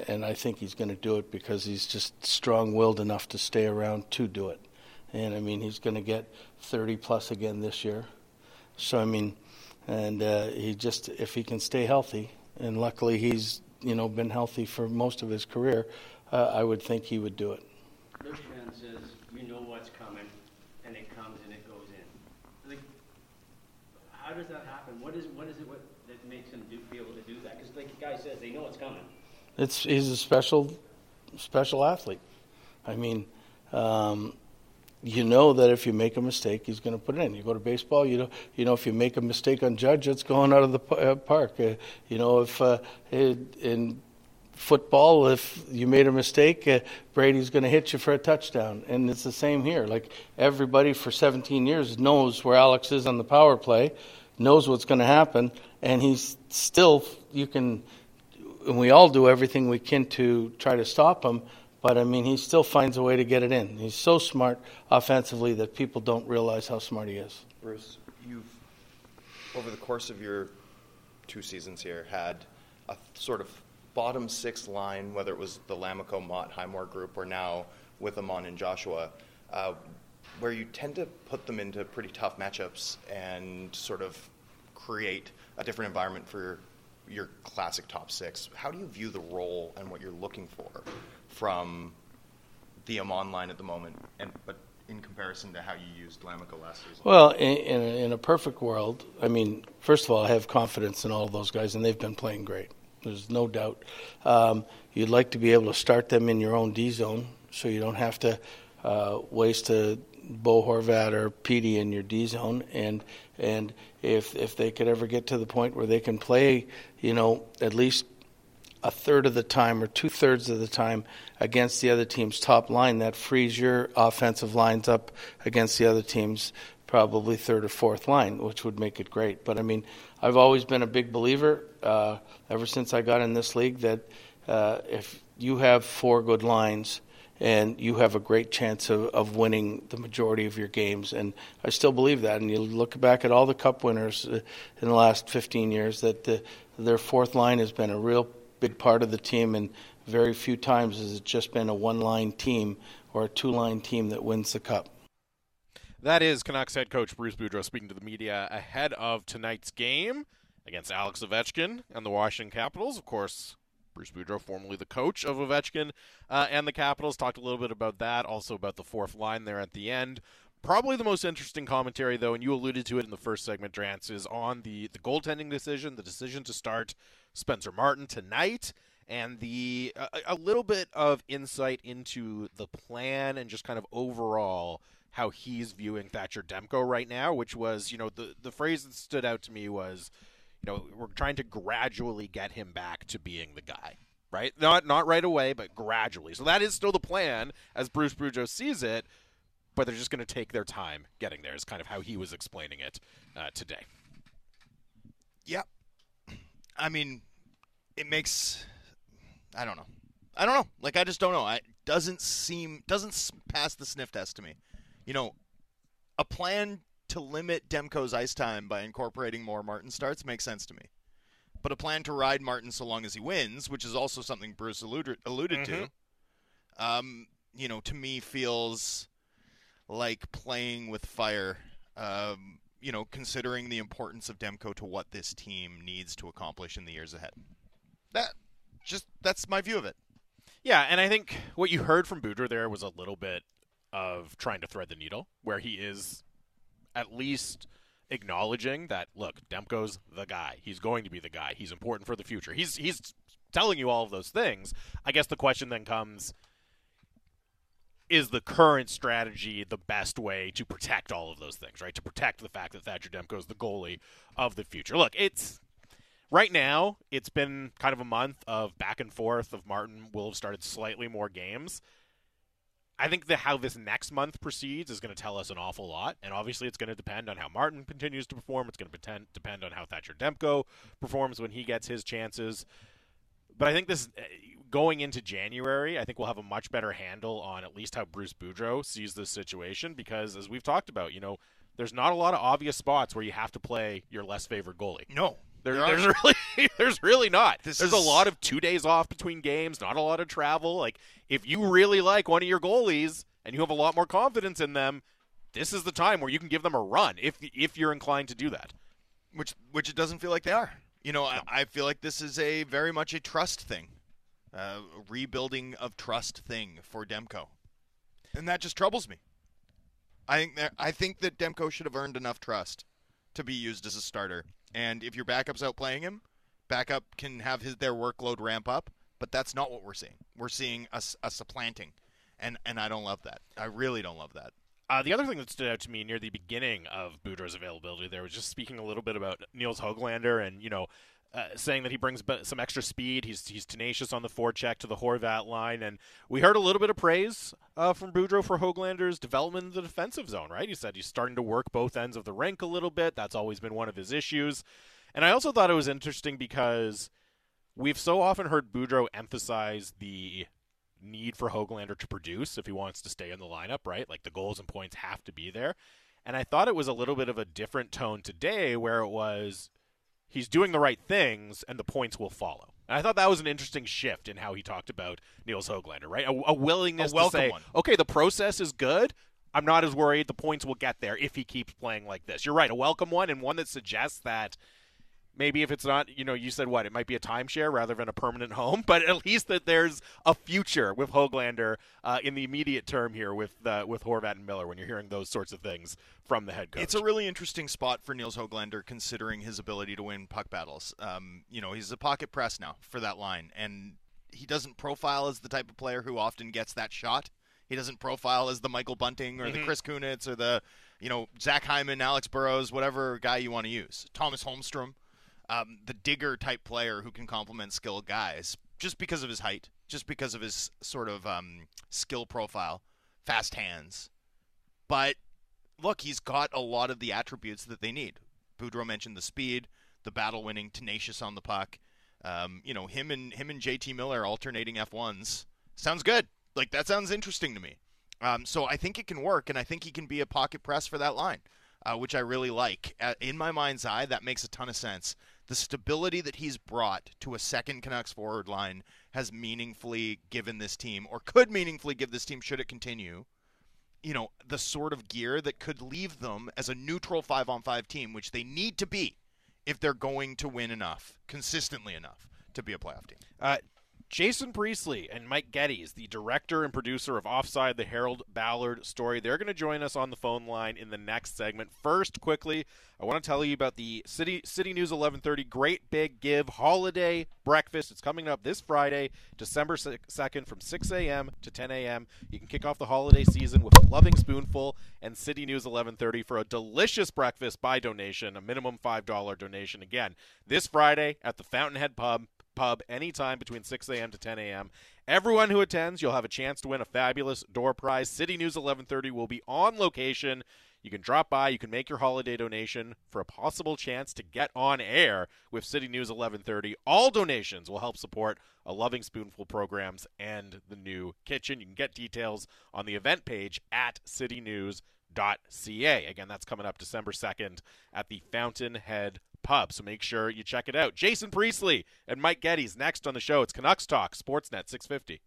and I think he's going to do it because he's just strong-willed enough to stay around to do it. And I mean, he's going to get 30 plus again this year. So I mean, and uh, he just if he can stay healthy, and luckily he's you know been healthy for most of his career, uh, I would think he would do it. Bertrand says, "You know what's coming, and it comes and it goes in." Like, how does that happen? What is what is it what, that makes him do, be able to do that? Because like the guy says, they know it's coming. It's he's a special special athlete. I mean. Um, you know that if you make a mistake, he's going to put it in. You go to baseball, you know, you know if you make a mistake on Judge, it's going out of the uh, park. Uh, you know, if uh, in football, if you made a mistake, uh, Brady's going to hit you for a touchdown, and it's the same here. Like everybody for 17 years knows where Alex is on the power play, knows what's going to happen, and he's still. You can, and we all do everything we can to try to stop him but I mean, he still finds a way to get it in. He's so smart offensively that people don't realize how smart he is. Bruce, you've, over the course of your two seasons here, had a sort of bottom six line, whether it was the Lammikko, Motte, Highmore group, or now with Aman and Joshua, uh, where you tend to put them into pretty tough matchups and sort of create a different environment for your classic top six. How do you view the role and what you're looking for from the Aman line at the moment, and but in comparison to how you used Lammikko last season? Well, in, in, a, in a perfect world, I mean, first of all, I have confidence in all of those guys, and they've been playing great. There's no doubt. Um, you'd like to be able to start them in your own D zone, so you don't have to uh, waste a Bo Horvat or Petey in your D zone, and and if if they could ever get to the point where they can play, you know, at least a third of the time or two thirds of the time against the other team's top line, that frees your offensive lines up against the other team's probably third or fourth line, which would make it great. But I mean, I've always been a big believer uh, ever since I got in this league that uh, if you have four good lines, and you have a great chance of, of winning the majority of your games. And I still believe that. And you look back at all the Cup winners uh, in the last 15 years, that the, their fourth line has been a real big part of the team, and very few times has it just been a one line team or a two line team that wins the cup. That is Canucks head coach Bruce Boudreau speaking to the media ahead of tonight's game against Alex Ovechkin and the Washington Capitals. Of course, Bruce Boudreau, formerly the coach of Ovechkin uh, and the Capitals, talked a little bit about that, also about the fourth line there at the end. Probably the most interesting commentary, though, and you alluded to it in the first segment, Drance, is on the, the goaltending decision, the decision to start Spencer Martin tonight, and the a, a little bit of insight into the plan and just kind of overall how he's viewing Thatcher Demko right now, which was, you know, the the phrase that stood out to me was, know, we're trying to gradually get him back to being the guy, right? Not not right away, but gradually. So that is still the plan as Bruce Boudreau sees it, but they're just going to take their time getting there. Is kind of how he was explaining it uh, today. Yep. I mean, it makes I don't know. I don't know. Like I just don't know. It doesn't seem doesn't pass the sniff test to me. You know, a plan to limit Demko's ice time by incorporating more Martin starts makes sense to me. But a plan to ride Martin so long as he wins, which is also something Bruce alluded, alluded mm-hmm. to, um, you know, to me feels like playing with fire. Um, you know, considering the importance of Demko to what this team needs to accomplish in the years ahead. That just that's my view of it. Yeah, and I think what you heard from Boudreau there was a little bit of trying to thread the needle, where he is at least acknowledging that look, Demko's the guy. He's going to be the guy. He's important for the future. He's he's telling you all of those things. I guess the question then comes is the current strategy the best way to protect all of those things, right? To protect the fact that Thatcher Demko is the goalie of the future. Look, it's right now it's been kind of a month of back and forth of Martin will have started slightly more games. I think that how this next month proceeds is going to tell us an awful lot, and obviously it's going to depend on how Martin continues to perform. It's going to depend on how Thatcher Demko performs when he gets his chances. But I think this uh, going into January, I think we'll have a much better handle on at least how Bruce Boudreau sees this situation because, as we've talked about, you know, there's not a lot of obvious spots where you have to play your less favored goalie. No, there, there's really there's really not. This there's is- a lot of two days off between games, not a lot of travel. Like if you really like one of your goalies and you have a lot more confidence in them, this is the time where you can give them a run if if you're inclined to do that. which which it doesn't feel like they are. You know, I, I feel like this is a very much a trust thing, uh, a rebuilding of trust thing for Demko, and that just troubles me. I think that I think that Demko should have earned enough trust to be used as a starter, and if your backup's out playing him, backup can have his their workload ramp up, but that's not what we're seeing. We're seeing a, a supplanting, and and I don't love that. I really don't love that. Uh, the other thing that stood out to me near the beginning of Boudreau's availability there was just speaking a little bit about Nils Hoglander and, you know, uh, saying that he brings some extra speed. He's he's tenacious on the forecheck to the Horvat line, and we heard a little bit of praise uh, from Boudreau for Hoglander's development in the defensive zone. Right? He said he's starting to work both ends of the rink a little bit. That's always been one of his issues, and I also thought it was interesting because we've so often heard Boudreau emphasize the need for Hoglander to produce if he wants to stay in the lineup, right? Like the goals and points have to be there. And I thought it was a little bit of a different tone today where it was he's doing the right things and the points will follow. And I thought that was an interesting shift in how he talked about Nils Hoglander, right? A, a willingness A to say, one. okay, the process is good. I'm not as worried. The points will get there if he keeps playing like this. You're right, a welcome one and one that suggests that maybe if it's not, you know, you said what, it might be a timeshare rather than a permanent home, but at least that there's a future with Hoglander uh, in the immediate term here with uh, with Horvat and Miller when you're hearing those sorts of things from the head coach. It's a really interesting spot for Nils Hoglander considering his ability to win puck battles. Um, you know, he's a pocket press now for that line, and he doesn't profile as the type of player who often gets that shot. He doesn't profile as the Michael Bunting or the Mhm. Chris Kunitz or the, you know, Zach Hyman, Alex Burrows, whatever guy you want to use. Thomas Holmstrom, um, the digger type player who can complement skilled guys just because of his height, just because of his sort of um, skill profile, fast hands. But look, he's got a lot of the attributes that they need. Boudreau mentioned the speed, the battle winning, tenacious on the puck. Um, you know, him and him and JT Miller alternating F1s sounds good. Like that sounds interesting to me. Um, so I think it can work, and I think he can be a pocket press for that line, uh, which I really like. Uh, in my mind's eye, that makes a ton of sense. The stability that he's brought to a second Canucks forward line has meaningfully given this team, or could meaningfully give this team, should it continue, you know, the sort of gear that could leave them as a neutral five on five team, which they need to be if they're going to win enough, consistently enough, to be a playoff team. Uh, Jason Priestley and Mike Geddes, the director and producer of Offside, the Harold Ballard story, they're going to join us on the phone line in the next segment. First, quickly, I want to tell you about the City City News 1130 Great Big Give Holiday Breakfast. It's coming up this Friday, December 2nd from 6 a.m. to 10 a.m. You can kick off the holiday season with a loving spoonful and City News 1130 for a delicious breakfast by donation, a minimum $5 donation. Again, this Friday at the Fountainhead Pub pub anytime between 6 a.m. to 10 a.m. Everyone who attends, you'll have a chance to win a fabulous door prize. City News 1130 will be on location. You can drop by, you can make your holiday donation for a possible chance to get on air with City News 1130. All donations will help support a Loving Spoonful programs and the new kitchen. You can get details on the event page at citynews.ca. Again, that's coming up December 2nd at the Fountainhead Pub. So make sure you check it out. Jason Priestley and Mike Geddes next on the show. It's Canucks Talk, Sportsnet 650.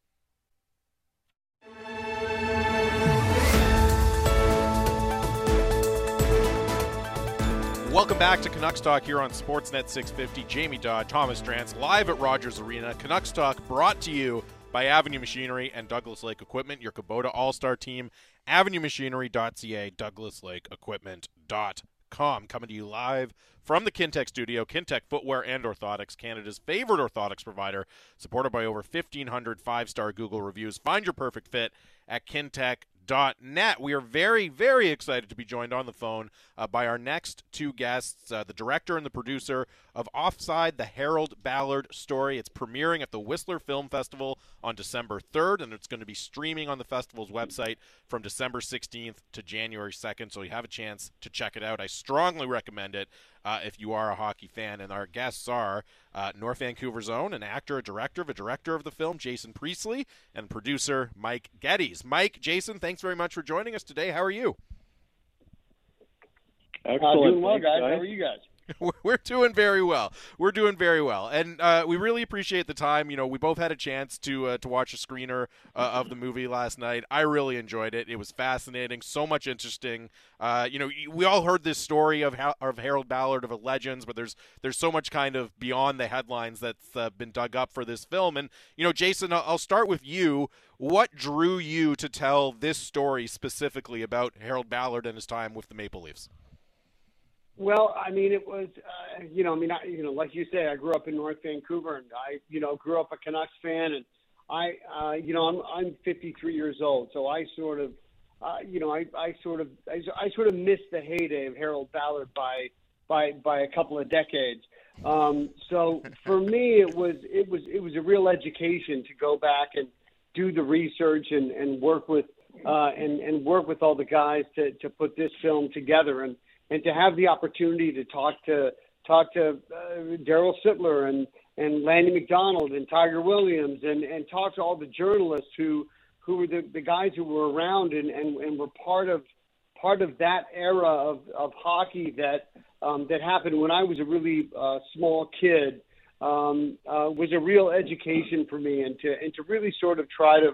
Welcome back to Canucks Talk here on Sportsnet 650. Jamie Dodd, Thomas Drance, live at Rogers Arena. Canucks Talk brought to you by Avenue Machinery and Douglas Lake Equipment, your Kubota All Star team. AvenueMachinery.ca, DouglasLakeEquipment.com. Coming to you live from the Kintec studio. Kintec Footwear and Orthotics, Canada's favorite orthotics provider, supported by over 1,500 five star Google reviews. Find your perfect fit at kintec.net. We are very, very excited to be joined on the phone uh, by our next two guests, uh, the director and the producer of Offside, the Harold Ballard story. It's premiering at the Whistler Film Festival on December 3rd, and it's going to be streaming on the festival's website from December 16th to January 2nd, so you have a chance to check it out. I strongly recommend it uh, if you are a hockey fan. And our guests are uh, North Vancouver's own, an actor, a director, a director of the film, Jason Priestley, and producer Mike Geddes. Mike, Jason, thanks very much for joining us today. How are you? Excellent. Uh, doing well, guys. guys. How are you guys? We're doing very well. We're doing very well, and uh, we really appreciate the time. You know, we both had a chance to uh, to watch a screener uh, of the movie last night. I really enjoyed it. It was fascinating, so much interesting. Uh, you know, we all heard this story of of Harold Ballard of Legends, but there's there's so much kind of beyond the headlines that's uh, been dug up for this film. And you know, Jason, I'll start with you. What drew you to tell this story specifically about Harold Ballard and his time with the Maple Leafs? Well, I mean, it was, uh, you know, I mean, I, you know, like you say, I grew up in North Vancouver, and I, you know, grew up a Canucks fan, and I, uh, you know, I'm I'm 53 years old, so I sort of, uh, you know, I, I sort of, I, I sort of missed the heyday of Harold Ballard by, by, by a couple of decades. Um, so for me, it was, it was, it was a real education to go back and do the research and, and work with, uh, and, and work with all the guys to, to put this film together. And, and to have the opportunity to talk to talk to uh, Darryl Sittler and and Lanny McDonald and Tiger Williams and and talk to all the journalists who who were the, the guys who were around and, and, and were part of part of that era of, of hockey that um, that happened when I was a really uh, small kid um, uh, was a real education for me and to and to really sort of try to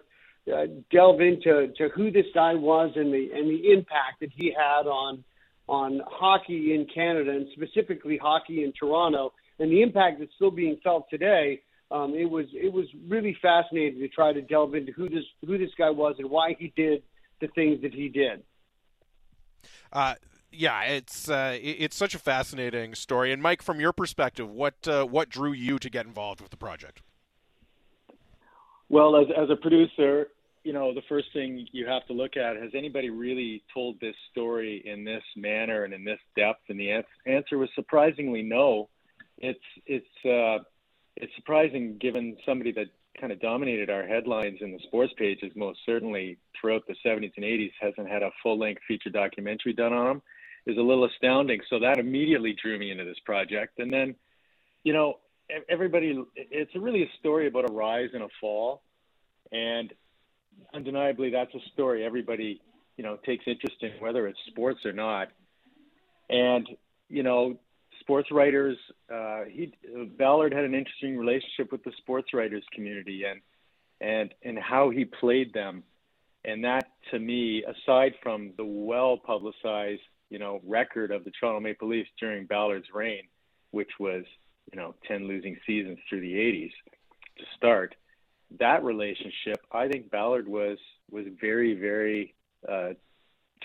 uh, delve into to who this guy was and the and the impact that he had on on hockey in Canada and specifically hockey in Toronto and the impact that's still being felt today. Um, it was it was really fascinating to try to delve into who this who this guy was and why he did the things that he did. Uh, yeah, it's uh, it's such a fascinating story. And Mike, from your perspective, what uh, what drew you to get involved with the project? Well, as as a producer, you know, the first thing you have to look at has anybody really told this story in this manner and in this depth? And the answer was surprisingly no. It's it's uh, it's surprising given somebody that kind of dominated our headlines in the sports pages most certainly throughout the 70s and 80s hasn't had a full length feature documentary done on him is a little astounding. So that immediately drew me into this project. And then, you know, everybody, it's really a story about a rise and a fall. And undeniably that's a story everybody you know takes interest in whether it's sports or not. And you know sports writers uh, he Ballard had an interesting relationship with the sports writers community and and and how he played them. And that to me aside from the well publicized you know record of the Toronto Maple Leafs during Ballard's reign which was you know 10 losing seasons through the 80s to start that relationship, I think Ballard was was very very uh,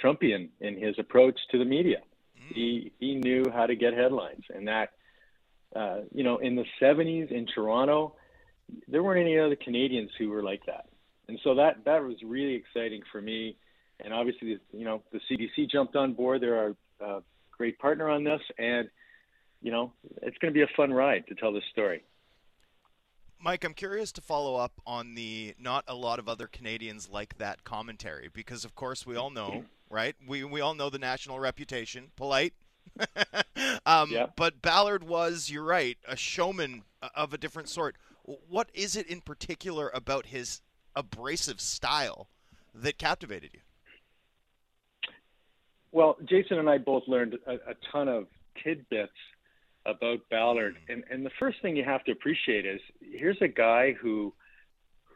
Trumpian in his approach to the media. Mm. He he knew how to get headlines, and that uh, you know in the '70s in Toronto, there weren't any other Canadians who were like that, and so that that was really exciting for me. And obviously, you know, the CBC jumped on board. They're our uh, great partner on this, and you know, it's going to be a fun ride to tell this story. Mike, I'm curious to follow up on the not a lot of other Canadians like that commentary because, of course, we all know, right? We we all know the national reputation, polite. um, yeah. But Ballard was, you're right, a showman of a different sort. What is it in particular about his abrasive style that captivated you? Well, Jason and I both learned a, a ton of tidbits about Ballard. Mm-hmm. And and the first thing you have to appreciate is here's a guy who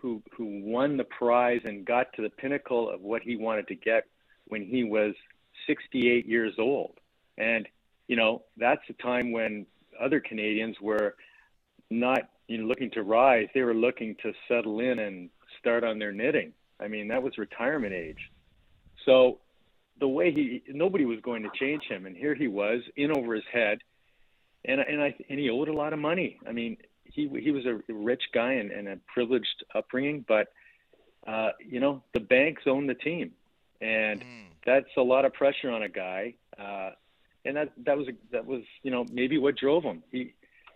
who who won the prize and got to the pinnacle of what he wanted to get when he was 68 years old. And you know, that's a time when other Canadians were not you know looking to rise, they were looking to settle in and start on their knitting. I mean, that was retirement age. So the way he nobody was going to change him and here he was in over his head and and I and he owed a lot of money. I mean, he he was a rich guy and, and a privileged upbringing, but uh, you know the banks own the team, and mm. that's a lot of pressure on a guy. Uh, and that that was that was you know maybe what drove him. He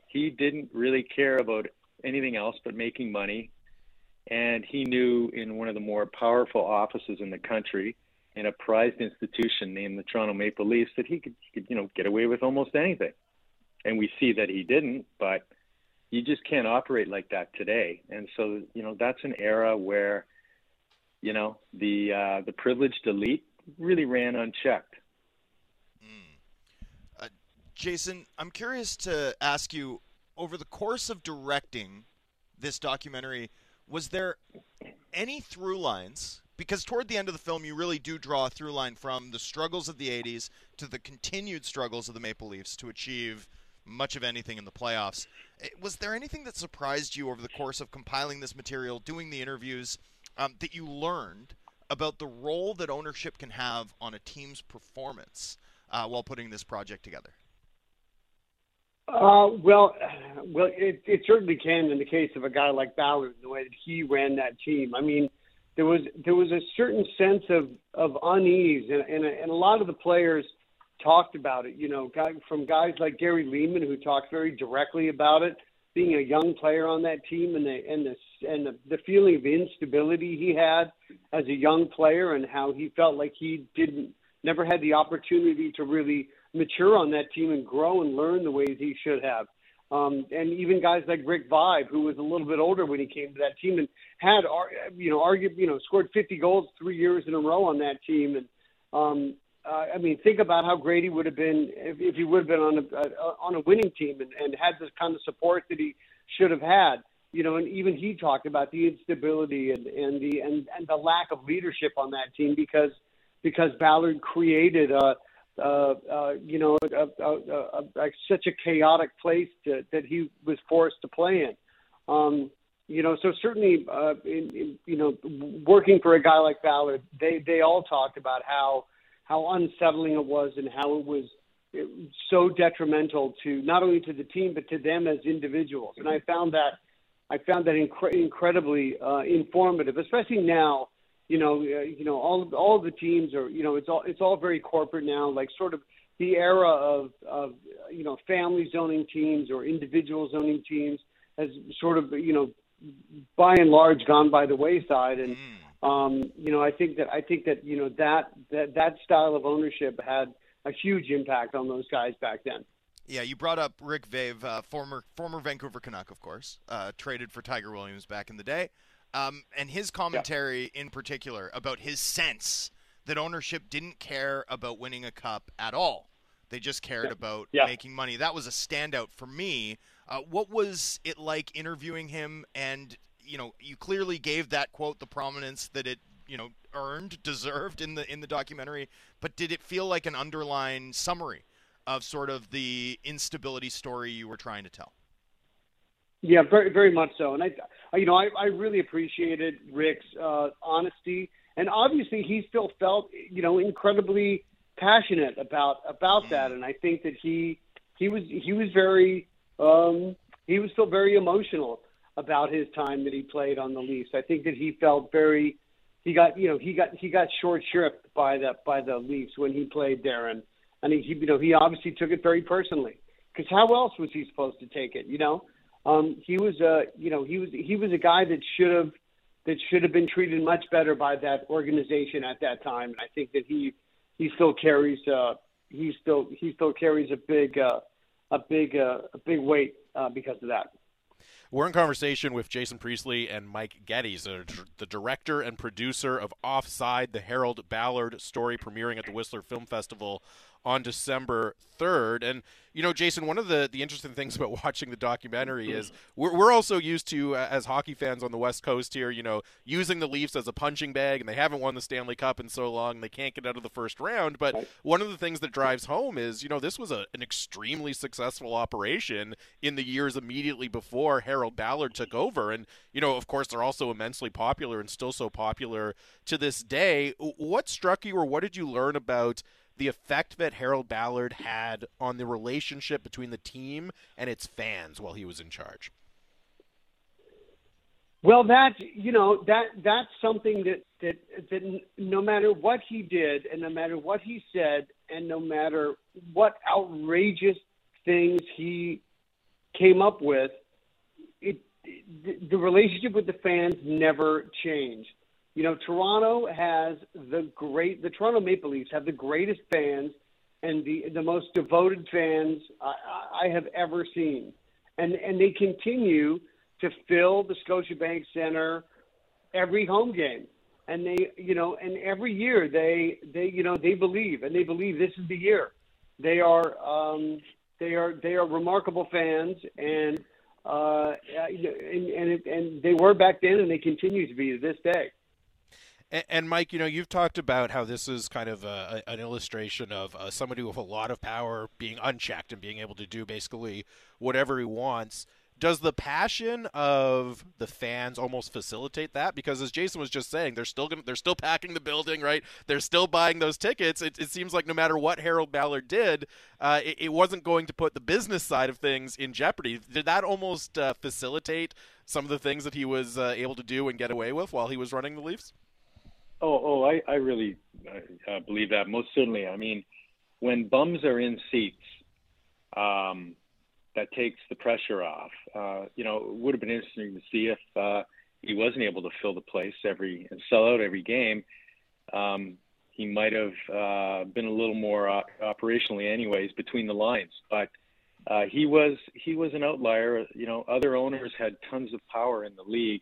he didn't really care about anything else but making money. And he knew in one of the more powerful offices in the country, in a prized institution named the Toronto Maple Leafs, that he could, he could you know, get away with almost anything. And we see that he didn't, but you just can't operate like that today. And so, you know, that's an era where, you know, the uh, the privileged elite really ran unchecked. Uh, Jason, I'm curious to ask you over the course of directing this documentary, was there any through lines? Because toward the end of the film, you really do draw a through line from the struggles of the 80s to the continued struggles of the Maple Leafs to achieve much of anything in the playoffs. Eh, Was there anything that surprised you over the course of compiling this material, doing the interviews, um, that you learned about the role that ownership can have on a team's performance uh, while putting this project together? Uh, well, well, it, it certainly can in the case of a guy like Ballard, the way that he ran that team. I mean, there was there was a certain sense of of unease, and and, and a lot of the players talked about it. You know, guy, from guys like Gary Leeman who talked very directly about it, being a young player on that team, and the and the and the, the feeling of instability he had as a young player, and how he felt like he didn't never had the opportunity to really mature on that team and grow and learn the ways he should have. Um, and even guys like Rick Vaive, who was a little bit older when he came to that team and had, you know, argued, you know, scored 50 goals three years in a row on that team. And um, uh, I mean, think about how great he would have been if, if he would have been on a uh, on a winning team and, and had the kind of support that he should have had. You know, and even he talked about the instability and, and the and, and the lack of leadership on that team because because Ballard created a uh, uh, you know, a, a, a, a, such a chaotic place to, that he was forced to play in. Um, you know, so certainly, uh, in, in, you know, working for a guy like Ballard, they they all talked about how how unsettling it was and how it was so detrimental to not only to the team but to them as individuals. And I found that I found that incre- incredibly uh, informative, especially now you know, uh, you know, all all the teams are, you know, it's all it's all very corporate now. Like sort of the era of of you know family zoning teams or individual zoning teams has sort of you know by and large gone by the wayside. And um, you know, I think that I think that you know that that that style of ownership had a huge impact on those guys back then. Yeah, you brought up Rick Vaive, uh, former former Vancouver Canuck, of course, uh, traded for Tiger Williams back in the day. Um, and his commentary yeah. in particular about his sense that ownership didn't care about winning a cup at all. They just cared yeah. about yeah. making money. That was a standout for me. Uh, what was it like interviewing him? And you know, you clearly gave that quote the prominence that it you know earned, deserved in the in the documentary. But did it feel like an underlying summary of sort of the instability story you were trying to tell? Yeah, very very much so. And I, you know, I, I really appreciated Rick's uh, honesty, and obviously he still felt, you know, incredibly passionate about about that. And I think that he he was he was very um, he was still very emotional about his time that he played on the Leafs. I think that he felt very he got you know he got he got short shrift by the by the Leafs when he played there, and and he you know he obviously took it very personally because how else was he supposed to take it? You know um, he was a you know he was he was a guy that should have that should have been treated much better by that organization at that time, and I think that he he still carries uh, he still he still carries a big uh, a big uh, a big weight uh, because of that. We're in conversation with Jason Priestley and Mike Geddes, the director and producer of Offside, the Harold Ballard story premiering at the Whistler Film Festival on December 3rd. And, you know, Jason, one of the, the interesting things about watching the documentary is we're, we're also used to, uh, as hockey fans on the West Coast here, you know, using the Leafs as a punching bag, and they haven't won the Stanley Cup in so long, and they can't get out of the first round. But one of the things that drives home is, you know, this was a, an extremely successful operation in the years immediately before Harold Ballard took over. And, you know, of course, they're also immensely popular and still so popular to this day. What struck you, or what did you learn about? The effect that Harold Ballard had on the relationship between the team and its fans while he was in charge? Well, that you know that that's something that that that no matter what he did, and no matter what he said, and no matter what outrageous things he came up with, it, the relationship with the fans never changed. You know, Toronto has the great, the Toronto Maple Leafs have the greatest fans and the the most devoted fans I, I have ever seen, and and they continue to fill the Scotiabank Center every home game, and they you know and every year they they you know they believe and they believe this is the year. They are um, they are they are remarkable fans and uh, and and, and they were back then and they continue to be to this day. And, Mike, you know, you've talked about how this is kind of a, an illustration of uh, somebody with a lot of power being unchecked and being able to do basically whatever he wants. Does the passion of the fans almost facilitate that? Because as Jason was just saying, they're still gonna, they're still packing the building, right? They're still buying those tickets. It, it seems like no matter what Harold Ballard did, uh, it, it, wasn't going to put the business side of things in jeopardy. Did that almost uh, facilitate some of the things that he was uh, able to do and get away with while he was running the Leafs? Oh, oh, I, I really uh, believe that most certainly. I mean, when bums are in seats, um, that takes the pressure off. Uh, you know, it would have been interesting to see if uh, he wasn't able to fill the place every and sell out every game. Um, he might have uh, been a little more uh, operationally, anyways, between the lines. But uh, he was he was an outlier. You know, other owners had tons of power in the league,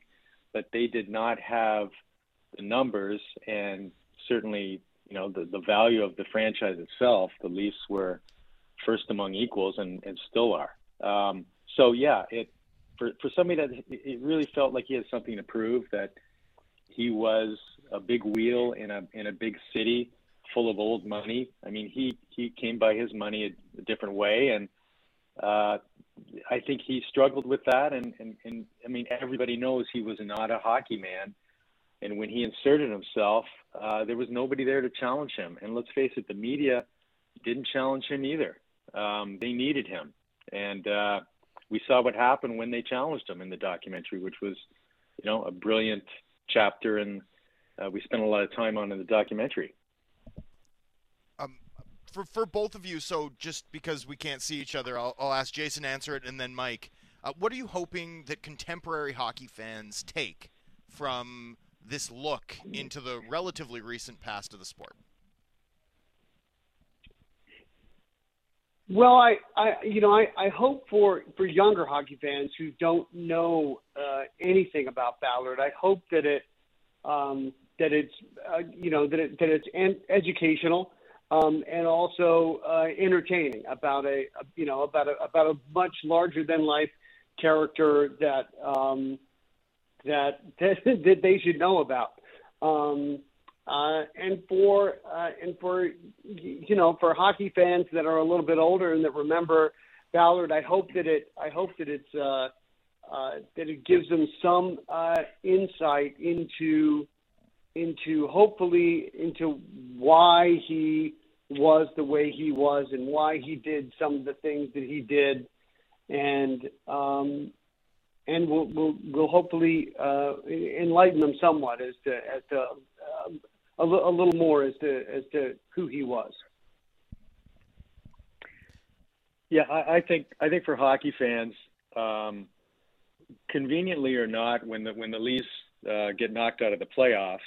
but they did not have the numbers and certainly you know the the value of the franchise itself. The Leafs were first among equals and, and still are. Um, so yeah, it for for somebody that it really felt like he had something to prove that he was a big wheel in a in a big city full of old money. I mean, he he came by his money a, a different way, and uh, I think he struggled with that. And, and and I mean, everybody knows he was not a hockey man and when he inserted himself, uh, there was nobody there to challenge him. And let's face it, the media didn't challenge him either. Um, they needed him, and uh, we saw what happened when they challenged him in the documentary, which was, you know, a brilliant chapter, and uh, we spent a lot of time on in the documentary. Um, for for both of you, so just because we can't see each other, I'll, I'll ask Jason answer it, and then Mike. Uh, what are you hoping that contemporary hockey fans take from this look into the relatively recent past of the sport? Well, I, I you know, I, I hope for, for younger hockey fans who don't know uh, anything about Ballard, I hope that it um, that it's uh, you know that it, that it's an, educational um, and also uh, entertaining about a, a you know about a about a much larger than life character that um, that that, they should know about. Um, uh, and for uh, and for you know for hockey fans that are a little bit older and that remember Ballard, I hope that it I hope that it's uh, uh, that it gives them some uh, insight into into hopefully into why he was the way he was and why he did some of the things that he did and um, and we'll we'll, we'll hopefully uh, enlighten them somewhat as to as to um, a, a little more as to as to who he was. Yeah, I, I think I think for hockey fans, um, conveniently or not, when the when the Leafs uh, get knocked out of the playoffs,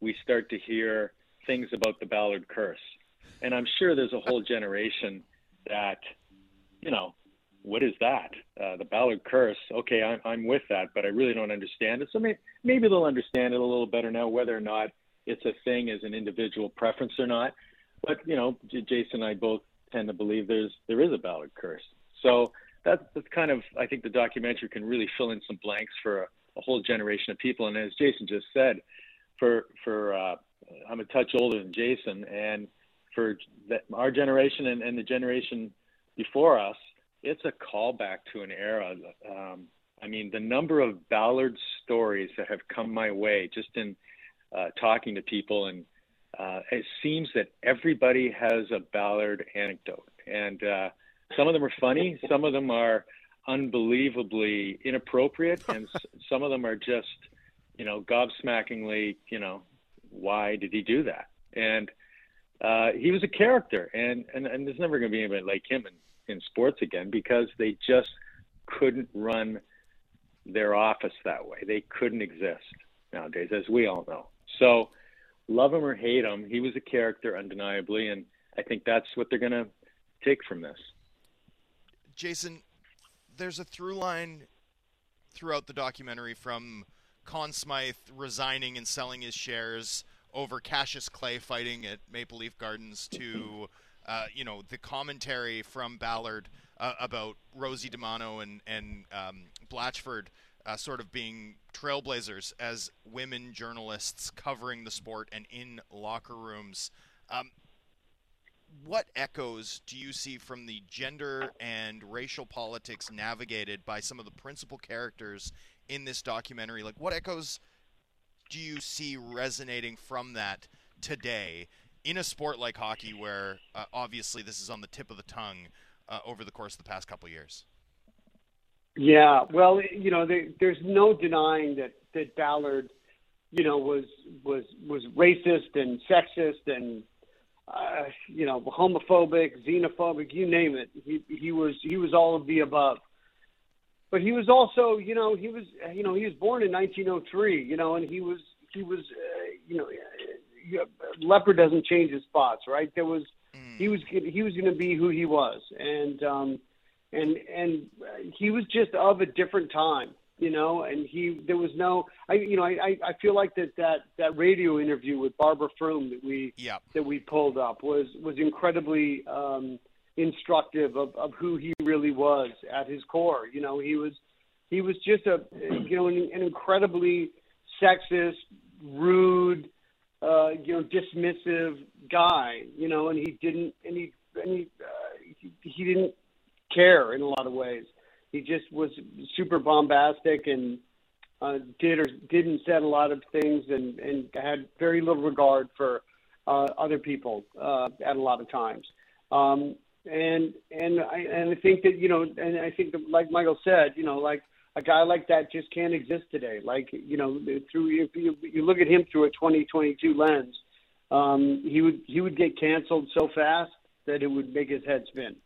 we start to hear things about the Ballard curse, and I'm sure there's a whole generation that, you know, what is that? Uh, the Ballard curse. Okay, I'm, I'm with that, but I really don't understand it. So may, maybe they'll understand it a little better now, whether or not it's a thing as an individual preference or not. But you know, Jason and I both tend to believe there's there is a Ballard curse. So that's that's kind of I think the documentary can really fill in some blanks for a, a whole generation of people. And as Jason just said, for for uh, I'm a touch older than Jason, and for the, our generation and, and the generation before us, it's a callback to an era. Um, I mean, the number of Ballard stories that have come my way just in uh, talking to people, and uh, it seems that everybody has a Ballard anecdote, and uh, some of them are funny, some of them are unbelievably inappropriate, and some of them are just, you know, gobsmackingly, you know, why did he do that? And uh, he was a character, and and, and there's never going to be anybody like him in in sports again because they just couldn't run their office that way. They couldn't exist nowadays, as we all know. So, love him or hate him, he was a character undeniably, and I think that's what they're going to take from this. Jason, there's a through line throughout the documentary from Conn Smythe resigning and selling his shares over Cassius Clay fighting at Maple Leaf Gardens to, uh, you know, the commentary from Ballard uh, about Rosie DiManno and and um, Blatchford uh, sort of being trailblazers as women journalists covering the sport and in locker rooms. Um, what echoes do you see from the gender and racial politics navigated by some of the principal characters in this documentary? Like, what echoes do you see resonating from that today in a sport like hockey, where uh, obviously this is on the tip of the tongue uh, over the course of the past couple years? Yeah, well, you know, there, there's no denying that that Ballard, you know, was was was racist and sexist and uh, you know homophobic, xenophobic, you name it. He he was he was all of the above. But he was also, you know, he was you know he was born in 1903, you know, and he was he was uh, you know, leopard doesn't change his spots, right? There was mm. he was he was going to be who he was, and um, and and he was just of a different time, you know. And he there was no, I you know, I I feel like that that that radio interview with Barbara Frum that we yep. that we pulled up was was incredibly um, instructive of of who he really was at his core. You know, he was he was just a you know an, an incredibly sexist, rude, uh, you know, dismissive guy. You know, and he didn't and he and he, uh, he he didn't care in a lot of ways. He just was super bombastic and uh, did or didn't said a lot of things and and had very little regard for uh, other people uh, at a lot of times. Um, and and I and I think that you know and I think that, like Michael said, you know, like a guy like that just can't exist today. Like you know, through if you, you look at him through a 2022 lens, um, he would he would get canceled so fast that it would make his head spin.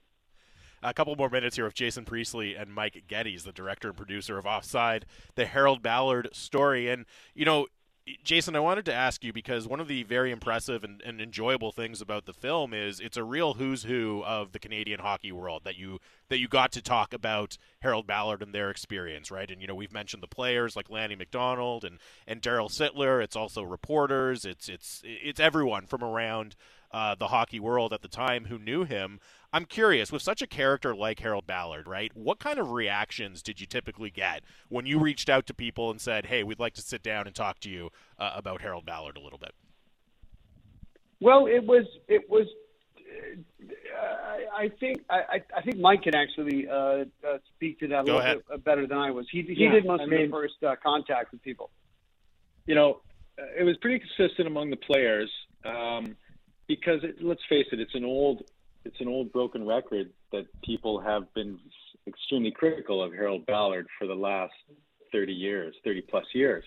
A couple more minutes here of Jason Priestley and Mike Geddes, the director and producer of Offside, the Harold Ballard story. And, you know, Jason, I wanted to ask you because one of the very impressive and, and, enjoyable things about the film is it's a real who's who of the Canadian hockey world that you that you got to talk about Harold Ballard and their experience, right? And you know we've mentioned the players like Lanny McDonald and and Darryl Sittler. It's also reporters. It's it's it's everyone from around uh, the hockey world at the time who knew him. I'm curious, with such a character like Harold Ballard, right? What kind of reactions did you typically get when you reached out to people and said, "Hey, we'd like to sit down and talk to you uh, about Harold Ballard a little bit"? Well, it was it was. Uh, I think I, I think Mike can actually uh, uh, speak to that a little ahead. bit better than I was. He he Yeah, did most I of mean- the first uh, contact with people. you know, uh, it was pretty consistent among the players um, because it, let's face it, it's an old, it's an old broken record that people have been extremely critical of Harold Ballard for the last 30 years, 30 plus years.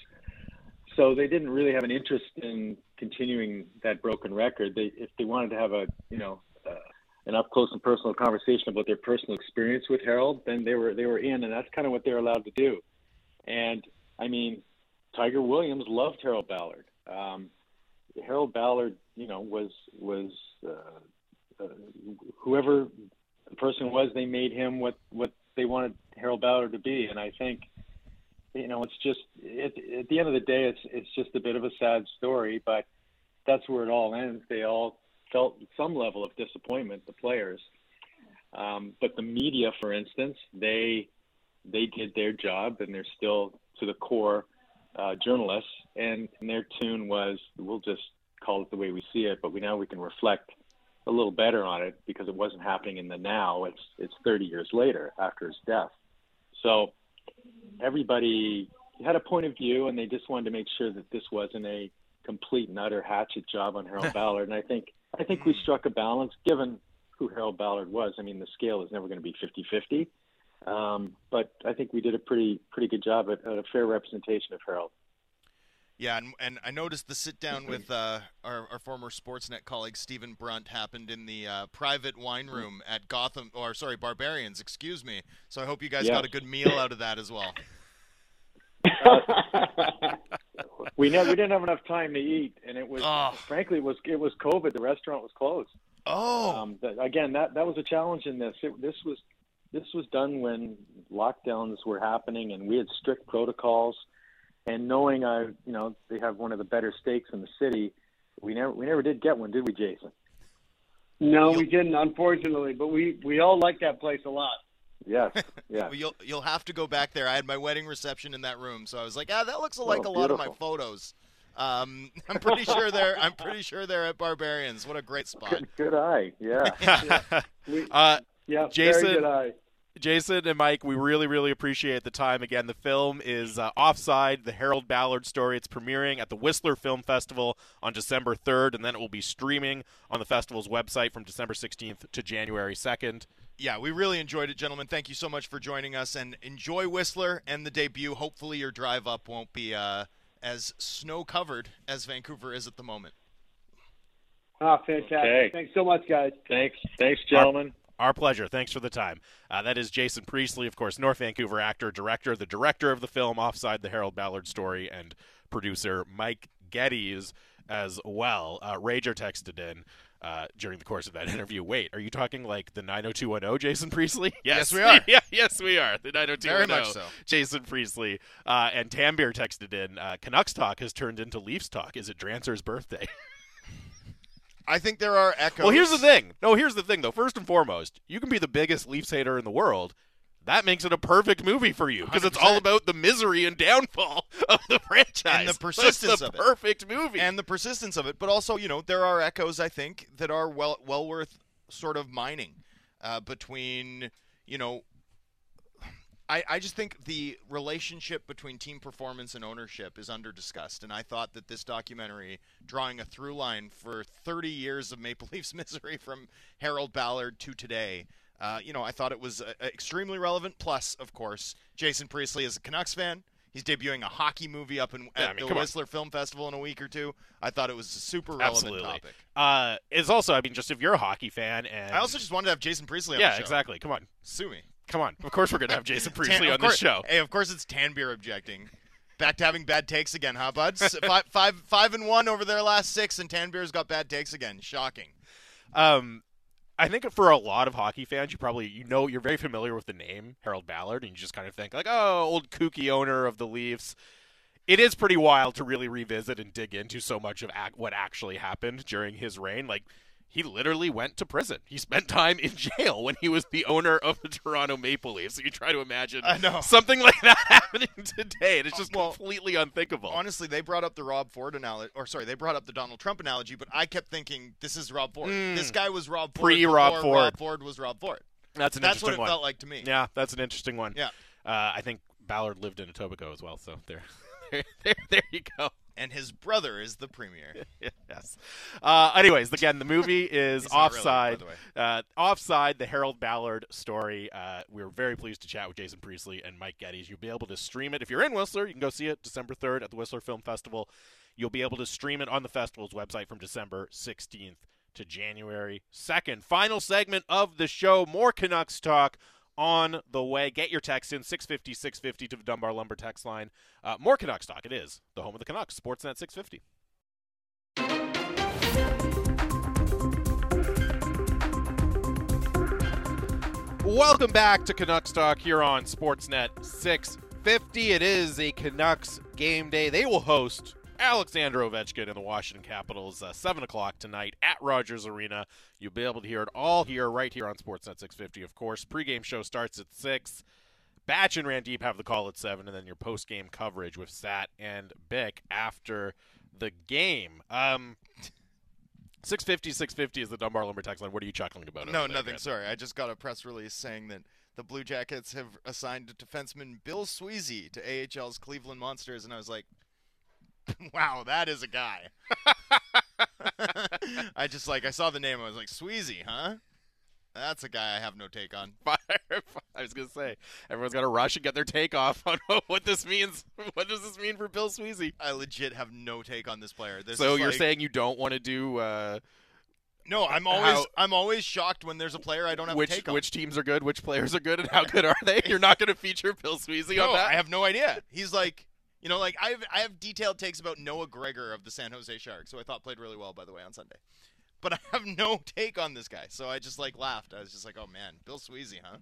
So they didn't really have an interest in continuing that broken record. They, if they wanted to have a, you know, uh, an up close and personal conversation about their personal experience with Harold, then they were they were in, and that's kind of what they're allowed to do. And I mean, Tiger Williams loved Harold Ballard. Um, Harold Ballard, you know, was was uh, uh, whoever the person was, they made him what what they wanted Harold Ballard to be, and I think, you know, it's just at, at the end of the day, it's it's just a bit of a sad story, but that's where it all ends. They all felt some level of disappointment, the players, um, but the media, for instance, they they did their job, and they're still to the core uh, journalists, and, and their tune was, we'll just call it the way we see it, but we now we can reflect a little better on it because it wasn't happening in the now. It's it's 30 years later after his death. So everybody had a point of view, and they just wanted to make sure that this wasn't a complete and utter hatchet job on Harold Ballard. And I think I think we struck a balance given who Harold Ballard was. I mean, the scale is never going to be 50-50. Um, but I think we did a pretty pretty good job at, at a fair representation of Harold. Yeah, and, and I noticed the sit down with uh, our, our former Sportsnet colleague Stephen Brunt happened in the uh, private wine room at Gotham, or sorry, Barberian's, excuse me. So I hope you guys Yes. got a good meal out of that as well. we never we didn't have enough time to eat, and it was Oh. frankly it was it was COVID. The restaurant was closed. Oh, Um, that, again, that that was a challenge in this. It, this was this was done when lockdowns were happening, and we had strict protocols. And knowing I, you know, they have one of the better steaks in the city, we never we never did get one, did we, Jason? No, we didn't, unfortunately, but we we all like that place a lot. Yes, yeah. Well, you'll you'll have to go back there. I had my wedding reception in that room, so I was like, ah, that looks like Oh, a lot of my photos. Um, I'm pretty sure they're I'm pretty sure they're at Barberian's. What a great spot. Good, good eye, yeah. We, uh, yeah, Jason- very good eye. Jason and Mike, we really, really appreciate the time. Again, the film is uh, Offside, the Harold Ballard story. It's premiering at the Whistler Film Festival on December 3rd, and then it will be streaming on the festival's website from December 16th to January 2nd. Yeah, we really enjoyed it, gentlemen. Thank you so much for joining us, and enjoy Whistler and the debut. Hopefully, your drive up won't be uh, as snow covered as Vancouver is at the moment. Ah, fantastic. Okay. Thanks so much, guys. Thanks, thanks, gentlemen. Our pleasure. Thanks for the time. Uh, that is Jason Priestley, of course, North Vancouver actor, director, the director of the film Offside, the Harold Ballard story, and producer Mike Geddes as well. Uh, Rager texted in uh, during the course of that interview. Wait, are you talking like the 90210 Jason Priestley? Yes, we are. yeah, yes, we are. The 90210 Very much so. Jason Priestley. Uh, and Tambir texted in uh, Canucks talk has turned into Leafs talk. Is it Drancer's birthday? I think there are echoes. Well, here's the thing. No, here's the thing, though. First and foremost, you can be the biggest Leafs hater in the world. That makes it a perfect movie for you because it's all about the misery and downfall of the franchise And the persistence the of it. perfect movie. and the persistence of it. But also, you know, there are echoes I think that are well well worth sort of mining uh, between, you know, I I just think the relationship between team performance and ownership is under discussed, and I thought that this documentary, drawing a through line for 30 years of Maple Leafs misery from Harold Ballard to today. Uh, you know, I thought it was uh, extremely relevant. Plus, of course, Jason Priestley is a Canucks fan. He's debuting a hockey movie up in Yeah, at I mean, the come on. Whistler Film Festival in a week or two. I thought it was a super relevant Absolutely. topic. Uh, it's also, I mean, just if you're a hockey fan and I also just wanted to have Jason Priestley on yeah, the show. exactly. Come on, Sue me. Come on. Of course, we're gonna have Jason Priestley Tan- on course- the show. Hey, of course it's Tanbeer objecting. Back to having bad takes again, huh, buds? five, five, five and one over their last six, and Tanbeer's got bad takes again. Shocking. Um, I think for a lot of hockey fans, you probably you know you're very familiar with the name Harold Ballard, and you just kind of think like, oh, old kooky owner of the Leafs. It is pretty wild to really revisit and dig into so much of ac- what actually happened during his reign. Like he literally went to prison. He spent time in jail when he was the owner of the Toronto Maple Leafs. So you try to imagine something like that happening today, and it's just Well, completely unthinkable. Honestly, they brought up the Rob Ford analogy, or sorry, they brought up the Donald Trump analogy, but I kept thinking this is Rob Ford. Mm. This guy was Rob Ford Pre-Rob Ford. Rob Ford was Rob Ford. That's an That's what it one. felt like to me. Yeah, that's an interesting one. Yeah. Uh, I think Ballard lived in Etobicoke as well, so there, there, there, there you go. And his brother is the premier. yes. Uh, anyways, again, the movie is not really, Offside. the uh, Offside, the Harold Ballard story. Uh, we are very pleased to chat with Jason Priestley and Mike Geddes. You'll be able to stream it if you're in Whistler. You can go see it December 3rd at the Whistler Film Festival. You'll be able to stream it on the festival's website from December 16th to January 2nd. Final segment of the show. More Canucks talk on the way. Get your text in 650 650 to the Dunbar Lumber text line. Uh, more Canucks talk. It is the home of the Canucks. Sportsnet 650. Welcome back to Canucks Talk here on Sportsnet 650. It is a Canucks game day. They will host Alexander Ovechkin and the Washington Capitals uh, 7 o'clock tonight at Rogers Arena. You'll be able to hear it all here, right here on Sportsnet 650, of course. Pregame show starts at 6. Batch and Randeep have the call at 7, and then your post-game coverage with Sat and Bick after the game. Um, 650, 650 is the Dunbar Lumber text line. What are you chuckling about? No, there, nothing. Sorry, I just got a press release saying that the Blue Jackets have assigned defenseman Bill Sweezey to AHL's Cleveland Monsters, and I was like, "Wow, that is a guy." I just like I saw the name, I was like, "Sweezey, huh?" That's a guy I have no take on. I was gonna say everyone's got to rush and get their take off on what this means. What does this mean for Bill Sweezey? I legit have no take on this player. This so you're like- saying you don't want to do uh, no? I'm always how- I'm always shocked when there's a player I don't have which a take on. which teams are good, which players are good, and how good are they? You're not going to feature Bill Sweezey no, on that. I have no idea. He's like, you know, like I have I have detailed takes about Noah Gregor of the San Jose Sharks, who I thought played really well, by the way, on Sunday. But I have no take on this guy, so I just like laughed. I was just like, oh man, Bill Sweezey, huh?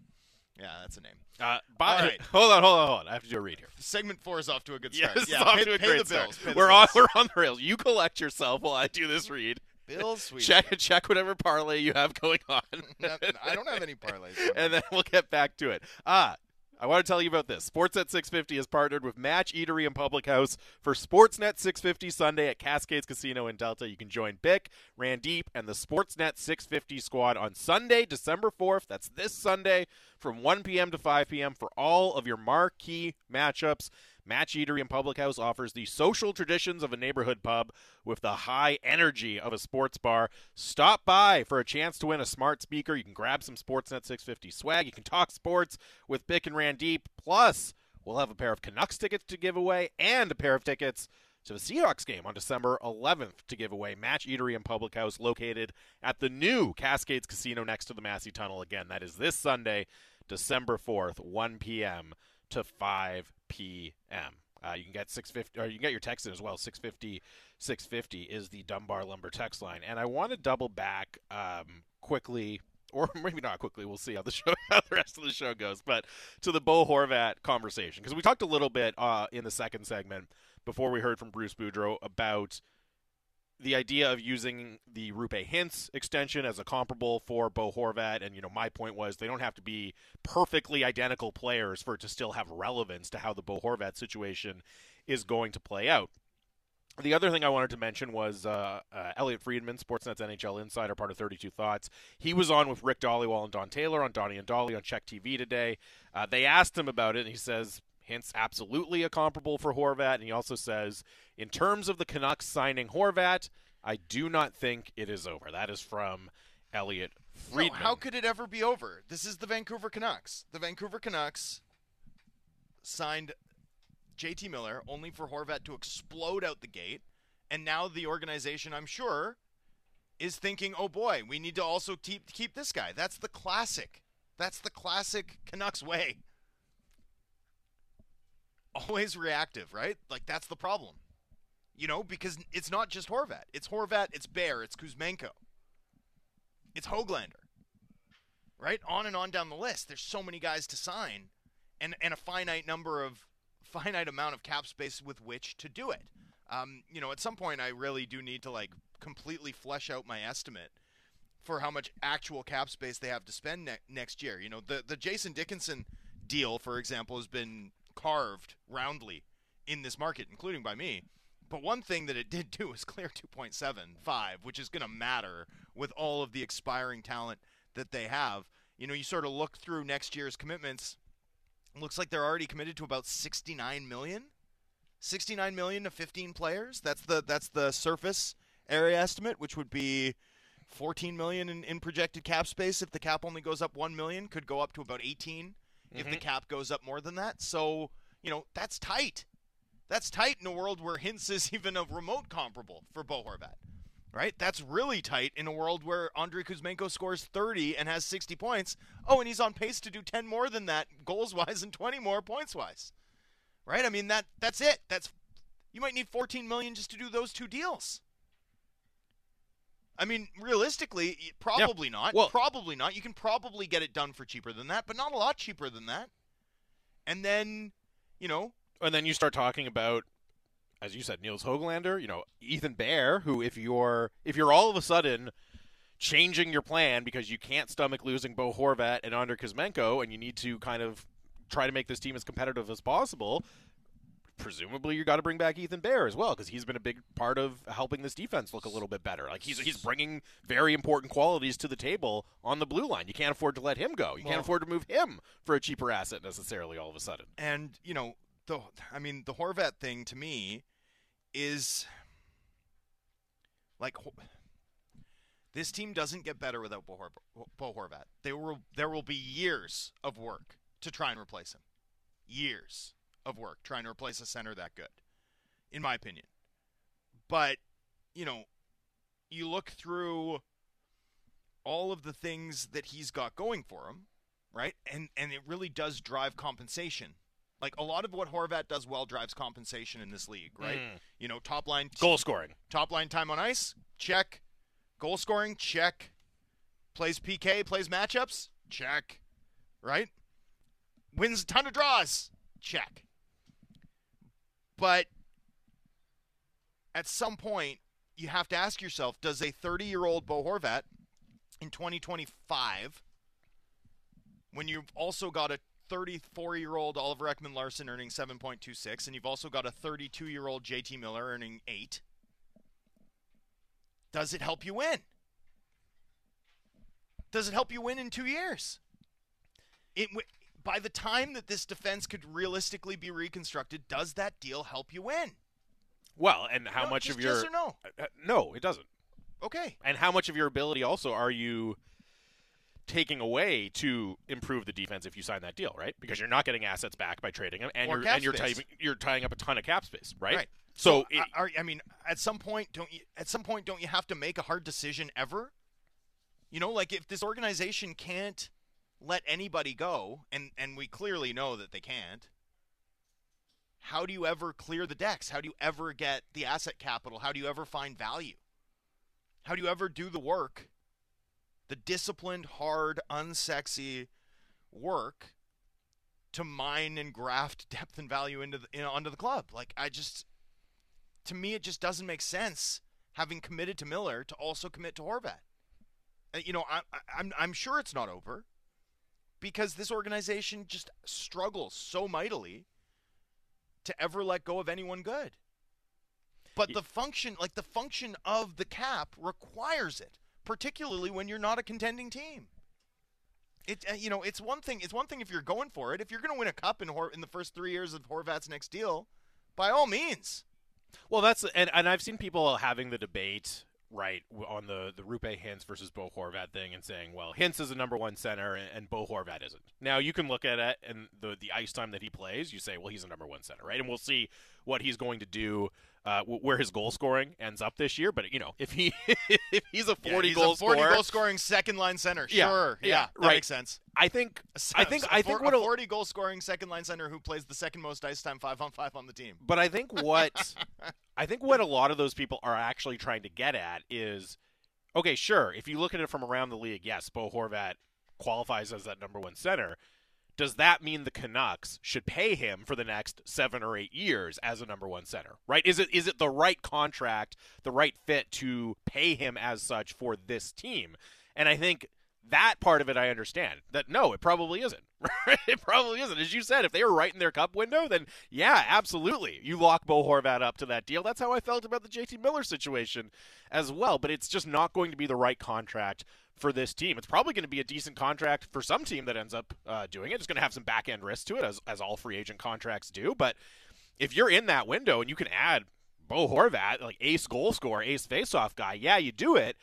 Yeah, that's a name. Uh, by, All right. hold on, hold on, hold on. I have to do a read here. Segment four is off to a good start. it's yeah, off pay, to a great start. bills. We're on, we're on the rails. You collect yourself while I do this read. Bill Sweezey. Check check whatever parlay you have going on. I don't have any parlays. and then we'll get back to it. Ah, I want to tell you about this. Sportsnet 650 has partnered with Match Eatery and Public House for Sportsnet 650 Sunday at Cascades Casino in Delta. You can join Bick, Randeep, and the Sportsnet 650 squad on Sunday, December 4th. That's this Sunday from 1 p.m. to 5 p.m. for all of your marquee matchups. Match Eatery and Public House offers the social traditions of a neighborhood pub with the high energy of a sports bar. Stop by for a chance to win a smart speaker. You can grab some Sportsnet 650 swag. You can talk sports with Bick and Randeep. Plus, we'll have a pair of Canucks tickets to give away and a pair of tickets to the Seahawks game on December 11th to give away. Match Eatery and Public House located at the new Cascades Casino next to the Massey Tunnel. Again, that is this Sunday, December 4th, 1 p.m. to 5 p.m. Uh, you can get 650, or you can get your text in as well. 650, 650 is the Dunbar Lumber text line. And I want to double back um, quickly, or maybe not quickly. We'll see how the show, how the rest of the show goes. But to the Bo Horvat conversation, because we talked a little bit uh, in the second segment before we heard from Bruce Boudreau about the idea of using the Roope Hintz extension as a comparable for Bo Horvat, and you know, my point was they don't have to be perfectly identical players for it to still have relevance to how the Bo Horvat situation is going to play out. The other thing I wanted to mention was uh, uh, Elliot Friedman, Sportsnet's NHL insider, part of 32 Thoughts. He was on with Rick Dhaliwal and Don Taylor on Donnie and Dhali on CHEK TV today. Uh, they asked him about it, and he says Hintz absolutely a comparable for Horvat, and he also says in terms of the Canucks signing Horvat, I do not think it is over. That is from Elliot No, Friedman. how could it ever be over? This is the Vancouver Canucks. The Vancouver Canucks signed JT Miller only for Horvat to explode out the gate, and now the organization, I'm sure, is thinking, "Oh boy, we need to also keep keep this guy." That's the classic. That's the classic Canucks way. Always reactive, right? Like that's the problem. You know, because it's not just Horvat. It's Horvat, it's Bear, it's Kuzmenko. It's Hoglander. Right? On and on down the list. There's so many guys to sign and and a finite number of finite amount of cap space with which to do it. Um, you know, at some point I really do need to like completely flesh out my estimate for how much actual cap space they have to spend ne- next year. You know, the the Jason Dickinson deal, for example, has been carved roundly in this market, including by me. But one thing that it did do is clear 2.75, which is going to matter with all of the expiring talent that they have. You know, you sort of look through next year's commitments. Looks like they're already committed to about 69 million. 69 million to 15 players. That's the that's the surface area estimate, which would be 14 million in, in projected cap space. If the cap only goes up 1 million, could go up to about 18 if the Mhm. cap goes up more than that. So, you know, that's tight. That's tight in a world where Hintz is even a remote comparable for Bo Horvat. Right? That's really tight in a world where Andrei Kuzmenko scores 30 and has 60 points. Oh, and he's on pace to do 10 more than that goals wise and 20 more points wise. Right? I mean that that's it. That's you might need 14 million just to do those two deals. I mean, realistically, probably not. Well- probably not. You can probably get it done for cheaper than that, but not a lot cheaper than that. And then, you know, and then you start talking about as you said Nils Hoglander, you know, Ethan Bear, who if you're if you're all of a sudden changing your plan because you can't stomach losing Bo Horvat and Andrei Kuzmenko and you need to kind of try to make this team as competitive as possible, presumably you got to bring back Ethan Bear as well because he's been a big part of helping this defense look a little bit better. Like he's he's bringing very important qualities to the table on the blue line. You can't afford to let him go. You Well- can't afford to move him for a cheaper asset necessarily all of a sudden. and you know the I mean the Horvat thing to me is like This team doesn't get better without Bo, Hor- Bo Horvat. There will there will be years of work to try and replace him. Years of work trying to replace a center that good, in my opinion. But you know, you look through all of the things that he's got going for him, right? And and it really does drive compensation. Like a lot of what Horvat does well drives compensation in this league, right? Mm. You know, top line Goal scoring. top line time on ice, check. Goal scoring, check. Plays PK, plays matchups, check. Right? Wins a ton of draws, check. But at some point, you have to ask yourself does a 30 year old Bo Horvat in 2025, when you've also got a 34 year old Oliver Ekman-Larsson earning 7.26, and you've also got a 32 year old JT Miller earning 8, does it help you win? Does it help you win in two years? It by the time that this defense could realistically be reconstructed, does that deal help you win? Well, and how No, much just of your yes or no? Uh, no, it doesn't. Okay. And how much of your ability also are you taking away to improve the defense if you sign that deal, right? Because you're not getting assets back by trading them, and Or you're and you're tying you're tying up a ton of cap space, right? Right. So, I- are, I mean, at some point, don't you? At some point, don't you have to make a hard decision ever? You know, like if this organization can't let anybody go, and and we clearly know that they can't. How do you ever clear the decks? How do you ever get the asset capital? How do you ever find value? How do you ever do the work, the disciplined, hard, unsexy work to mine and graft depth and value into the, you know, onto the club? Like I just, to me, it just doesn't make sense having committed to Miller to also commit to Horvat. Uh, You know, I, I, I'm I'm sure it's not over because this organization just struggles so mightily to ever let go of anyone good. But the function, like the function of the cap, requires it, particularly when you're not a contending team. It, uh, you know, it's one thing. It's one thing if you're going for it. If you're going to win a cup in Hor- in the first three years of Horvat's next deal, by all means. Well, that's and, and I've seen people having the debate right on the the Roope Hintz versus Bo Horvat thing and saying, well, Hintz is a number one center and, and Bo Horvat isn't. Now you can look at it and the the ice time that he plays, you say, well, he's a number one center, right? And we'll see what he's going to do, uh, where his goal scoring ends up this year. But you know, if he if he's a Yeah, forty he's goal a 40 scorer, goal scoring second line center. Yeah, Sure. yeah, Yeah, that right. makes sense. I think I think I think what a 40 goal scoring second line center who plays the second most ice time 5 on 5 on the team. But I think what I think what a lot of those people are actually trying to get at is okay, sure, if you look at it from around the league, yes, Bo Horvat qualifies as that number one center. Does that mean the Canucks should pay him for the next seven or eight years as a number one center? Right? Is it is it the right contract, the right fit to pay him as such for this team? And I think that part of it I understand. That no, it probably isn't. it probably isn't. As you said, if they were right in their cup window, then yeah, absolutely. You lock Bo Horvat up to that deal. That's how I felt about the JT Miller situation as well. But it's just not going to be the right contract for this team. It's probably going to be a decent contract for some team that ends up uh, doing it. It's going to have some back end risk to it, as as all free agent contracts do. But if you're in that window and you can add Bo Horvat, like ace goal scorer, ace faceoff guy, yeah, you do it.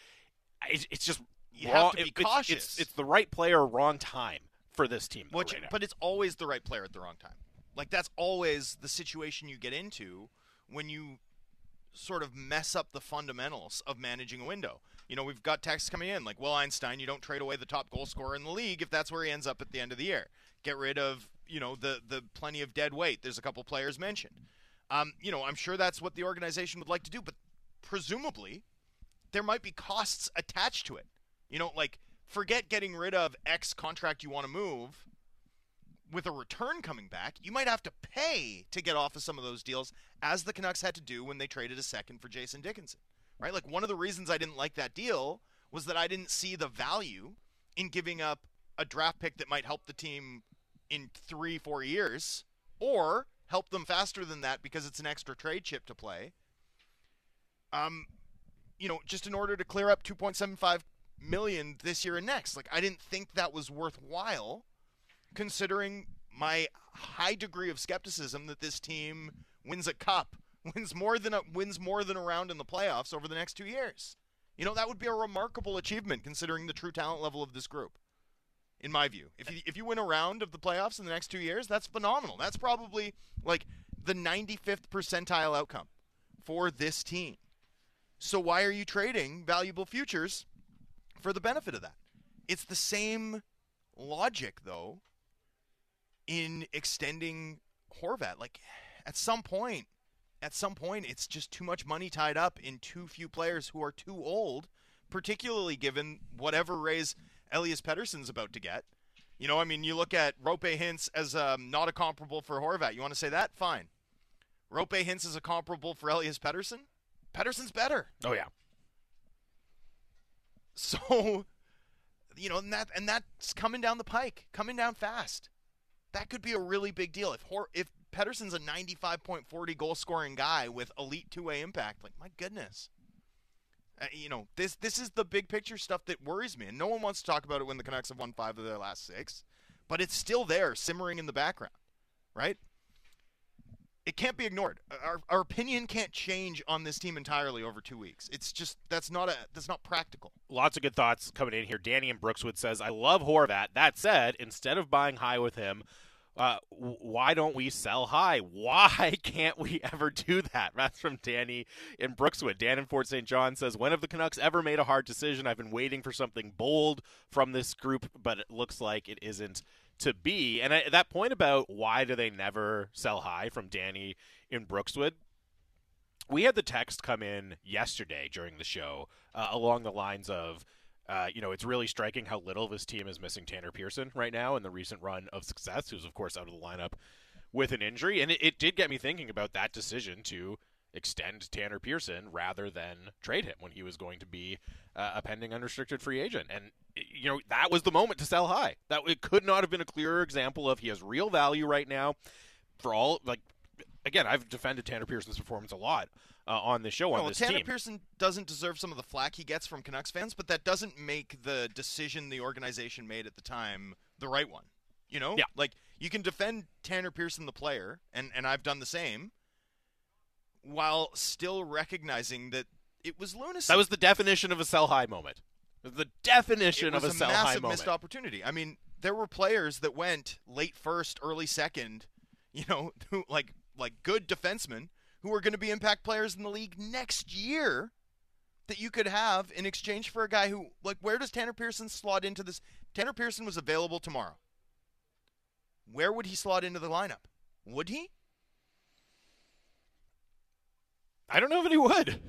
It's, it's just You wrong- have to be it- it's- cautious. It's, it's the right player, wrong time for this team. Which, right but it's always the right player at the wrong time. Like that's always the situation you get into when you sort of mess up the fundamentals of managing a window. You know, we've got texts coming in like, "Well, Einstein, you don't trade away the top goal scorer in the league if that's where he ends up at the end of the year. Get rid of, you know, the the plenty of dead weight." There's a couple players mentioned. Um, you know, I'm sure that's what the organization would like to do, but presumably there might be costs attached to it. You know, like forget getting rid of X contract you want to move with a return coming back. You might have to pay to get off of some of those deals, as the Canucks had to do when they traded a second for Jason Dickinson. Right? Like one of the reasons I didn't like that deal was that I didn't see the value in giving up a draft pick that might help the team in three, four years, or help them faster than that because it's an extra trade chip to play. Um, you know, just in order to clear up 2.75 million this year and next. Like I didn't think that was worthwhile considering my high degree of skepticism that this team wins a cup, wins more than a, wins more than a round in the playoffs over the next 2 years. You know, that would be a remarkable achievement considering the true talent level of this group. In my view, if you, if you win a round of the playoffs in the next two years, that's phenomenal. That's probably like the 95th percentile outcome for this team. So why are you trading valuable futures for the benefit of that? It's the same logic, though, in extending Horvat. Like, at some point, at some point, it's just too much money tied up in too few players who are too old, particularly given whatever raise Elias Pettersson's about to get. You know, I mean, you look at Roope Hintz as um, not a comparable for Horvat. You want to say that? Fine. Roope Hintz is a comparable for Elias Pettersson. Pettersson's better. Oh yeah. So, you know, and that and that's coming down the pike, coming down fast. That could be a really big deal if Hor- if Pettersson's a 95.40 goal scoring guy with elite two way impact. Like my goodness. Uh, you know, this this is the big picture stuff that worries me, and no one wants to talk about it when the Canucks have won five of their last six, but it's still there, simmering in the background, right? It can't be ignored. Our, our opinion can't change on this team entirely over two weeks. It's just that's not a that's not practical. Lots of good thoughts coming in here. Danny and Brookswood says, "I love Horvat. That said, instead of buying high with him." Uh, why don't we sell high? Why can't we ever do that? That's from Danny in Brookswood. Dan in Fort St. John says, When have the Canucks ever made a hard decision? I've been waiting for something bold from this group, but it looks like it isn't to be. And I, that point about why do they never sell high from Danny in Brookswood, we had the text come in yesterday during the show uh, along the lines of, uh, you know, it's really striking how little this team is missing Tanner Pearson right now in the recent run of success, who's, of course, out of the lineup with an injury. And it, it did get me thinking about that decision to extend Tanner Pearson rather than trade him when he was going to be uh, a pending unrestricted free agent. And, you know, that was the moment to sell high. That It could not have been a clearer example of he has real value right now for all, like, again, I've defended Tanner Pearson's performance a lot uh, on the show on well, this Tanner team. Pearson doesn't deserve some of the flack he gets from Canucks fans, but that doesn't make the decision the organization made at the time the right one. You know, Yeah. like you can defend Tanner Pearson the player, and and I've done the same, while still recognizing that it was lunacy. That was the definition of a sell high moment. The definition of a, sell massive high moment. missed opportunity. I mean, there were players that went late first, early second, you know, like like good defensemen who are going to be impact players in the league next year that you could have in exchange for a guy who like where does Tanner Pearson slot into this? Tanner Pearson was available tomorrow. Where would he slot into the lineup? Would he? I don't know if he would.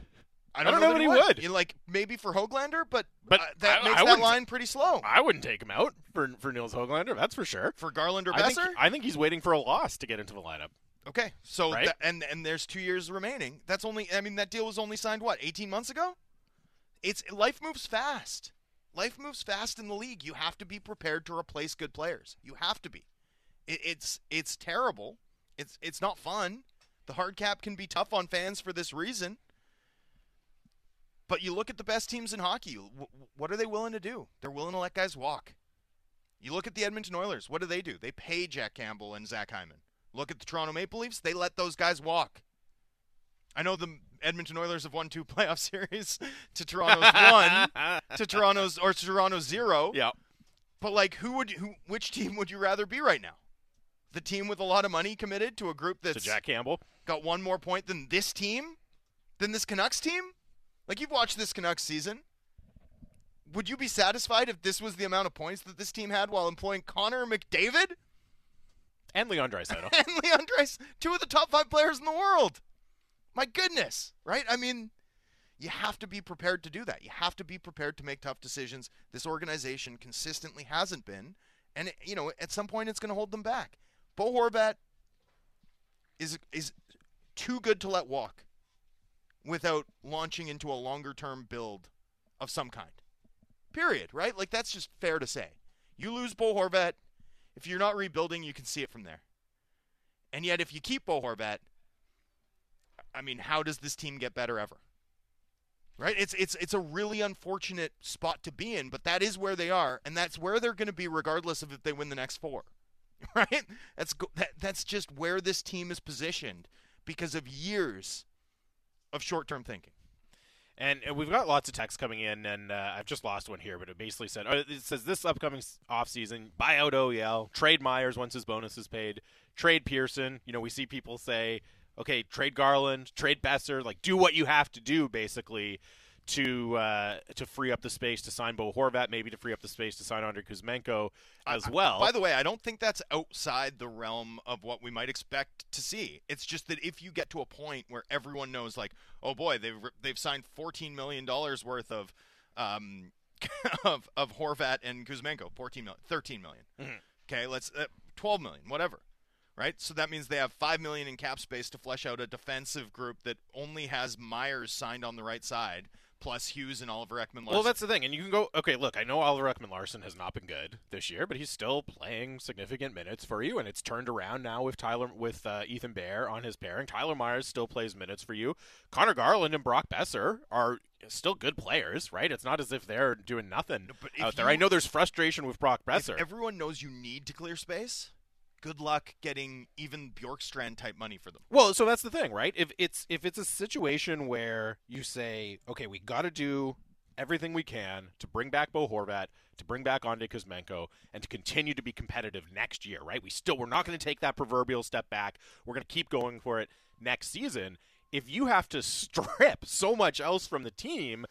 I don't, I don't know, know if he would. You know, like maybe for Hoglander, but But uh, that I- makes I that line pretty slow. I wouldn't take him out for for Nils Hoglander. That's for sure. For Garland or I think, Boeser? I think he's waiting for a loss to get into the lineup. Okay, so Right? tha- and and there's two years remaining. That's only. I mean, that deal was only signed what 18 months ago. It's life moves fast. Life moves fast in the league. You have to be prepared to replace good players. You have to be. It, it's it's terrible. It's it's not fun. The hard cap can be tough on fans for this reason. But you look at the best teams in hockey. wh- What are they willing to do? They're willing to let guys walk. You look at the Edmonton Oilers. What do they do? They pay Jack Campbell and Zach Hyman. Look at the Toronto Maple Leafs. They let those guys walk. I know the Edmonton Oilers have won two playoff series to Toronto's one, to Toronto's or to Toronto's zero. Yeah. But like, who would who? Which team would you rather be right now? The team with a lot of money committed to a group So that's Jack Campbell. got one more point than this team, than this Canucks team. Like you've watched this Canucks season. Would you be satisfied if this was the amount of points that this team had while employing Connor McDavid and Leon Draisaitl. and Leon two of the top five players in the world? My goodness, right? I mean, you have to be prepared to do that. You have to be prepared to make tough decisions. This organization consistently hasn't been, and you know, at some point, it's going to hold them back. Bo Horvat is is too good to let walk without launching into a longer term build of some kind. Period, right? Like that's just fair to say. You lose Bo Horvat, if you're not rebuilding, you can see it from there. And yet if you keep Bo Horvat, I mean, how does this team get better ever? Right? It's it's it's a really unfortunate spot to be in, but that is where they are, and that's where they're going to be regardless of if they win the next four. Right? That's that, that's just where this team is positioned because of years of short-term thinking. And, and we've got lots of texts coming in, and uh, I've just lost one here, but it basically said uh, it says this upcoming offseason, buy out OEL, trade Myers once his bonus is paid, trade Pearson. You know, we see people say, okay, trade Garland, trade Boeser, like do what you have to do, basically, to uh, to free up the space to sign Bo Horvat, maybe to free up the space to sign Andrei Kuzmenko as I- well. By the way, I don't think that's outside the realm of what we might expect to see. It's just that if you get to a point where everyone knows, like, oh boy, they've they've signed fourteen million dollars worth of um of of Horvat and Kuzmenko, 14 million, 13 million. Mhm. Okay, let's uh, 12 million, whatever. Right? So that means they have 5 million in cap space to flesh out a defensive group that only has Myers signed on the right side plus Hughes and Oliver Ekman-Larsson. Well, that's the thing, and you can go. Okay, look, I know Oliver Ekman-Larsson has not been good this year, but he's still playing significant minutes for you, and it's turned around now with Tyler with uh, Ethan Bear on his pairing. Tyler Myers still plays minutes for you. Conor Garland and Brock Boeser are still good players, right? It's not as if they're doing nothing if out there. you- I know there's frustration with Brock Boeser. Everyone knows you need to clear space, good luck getting even Bjorkstrand type money for them. Well, so that's the thing, right? If it's if it's a situation where you say, okay, we got to do everything we can to bring back Bo Horvat, to bring back Andrei Kuzmenko, and to continue to be competitive next year, right? We still we're not going to take that proverbial step back. We're going to keep going for it next season. If you have to strip so much else from the team,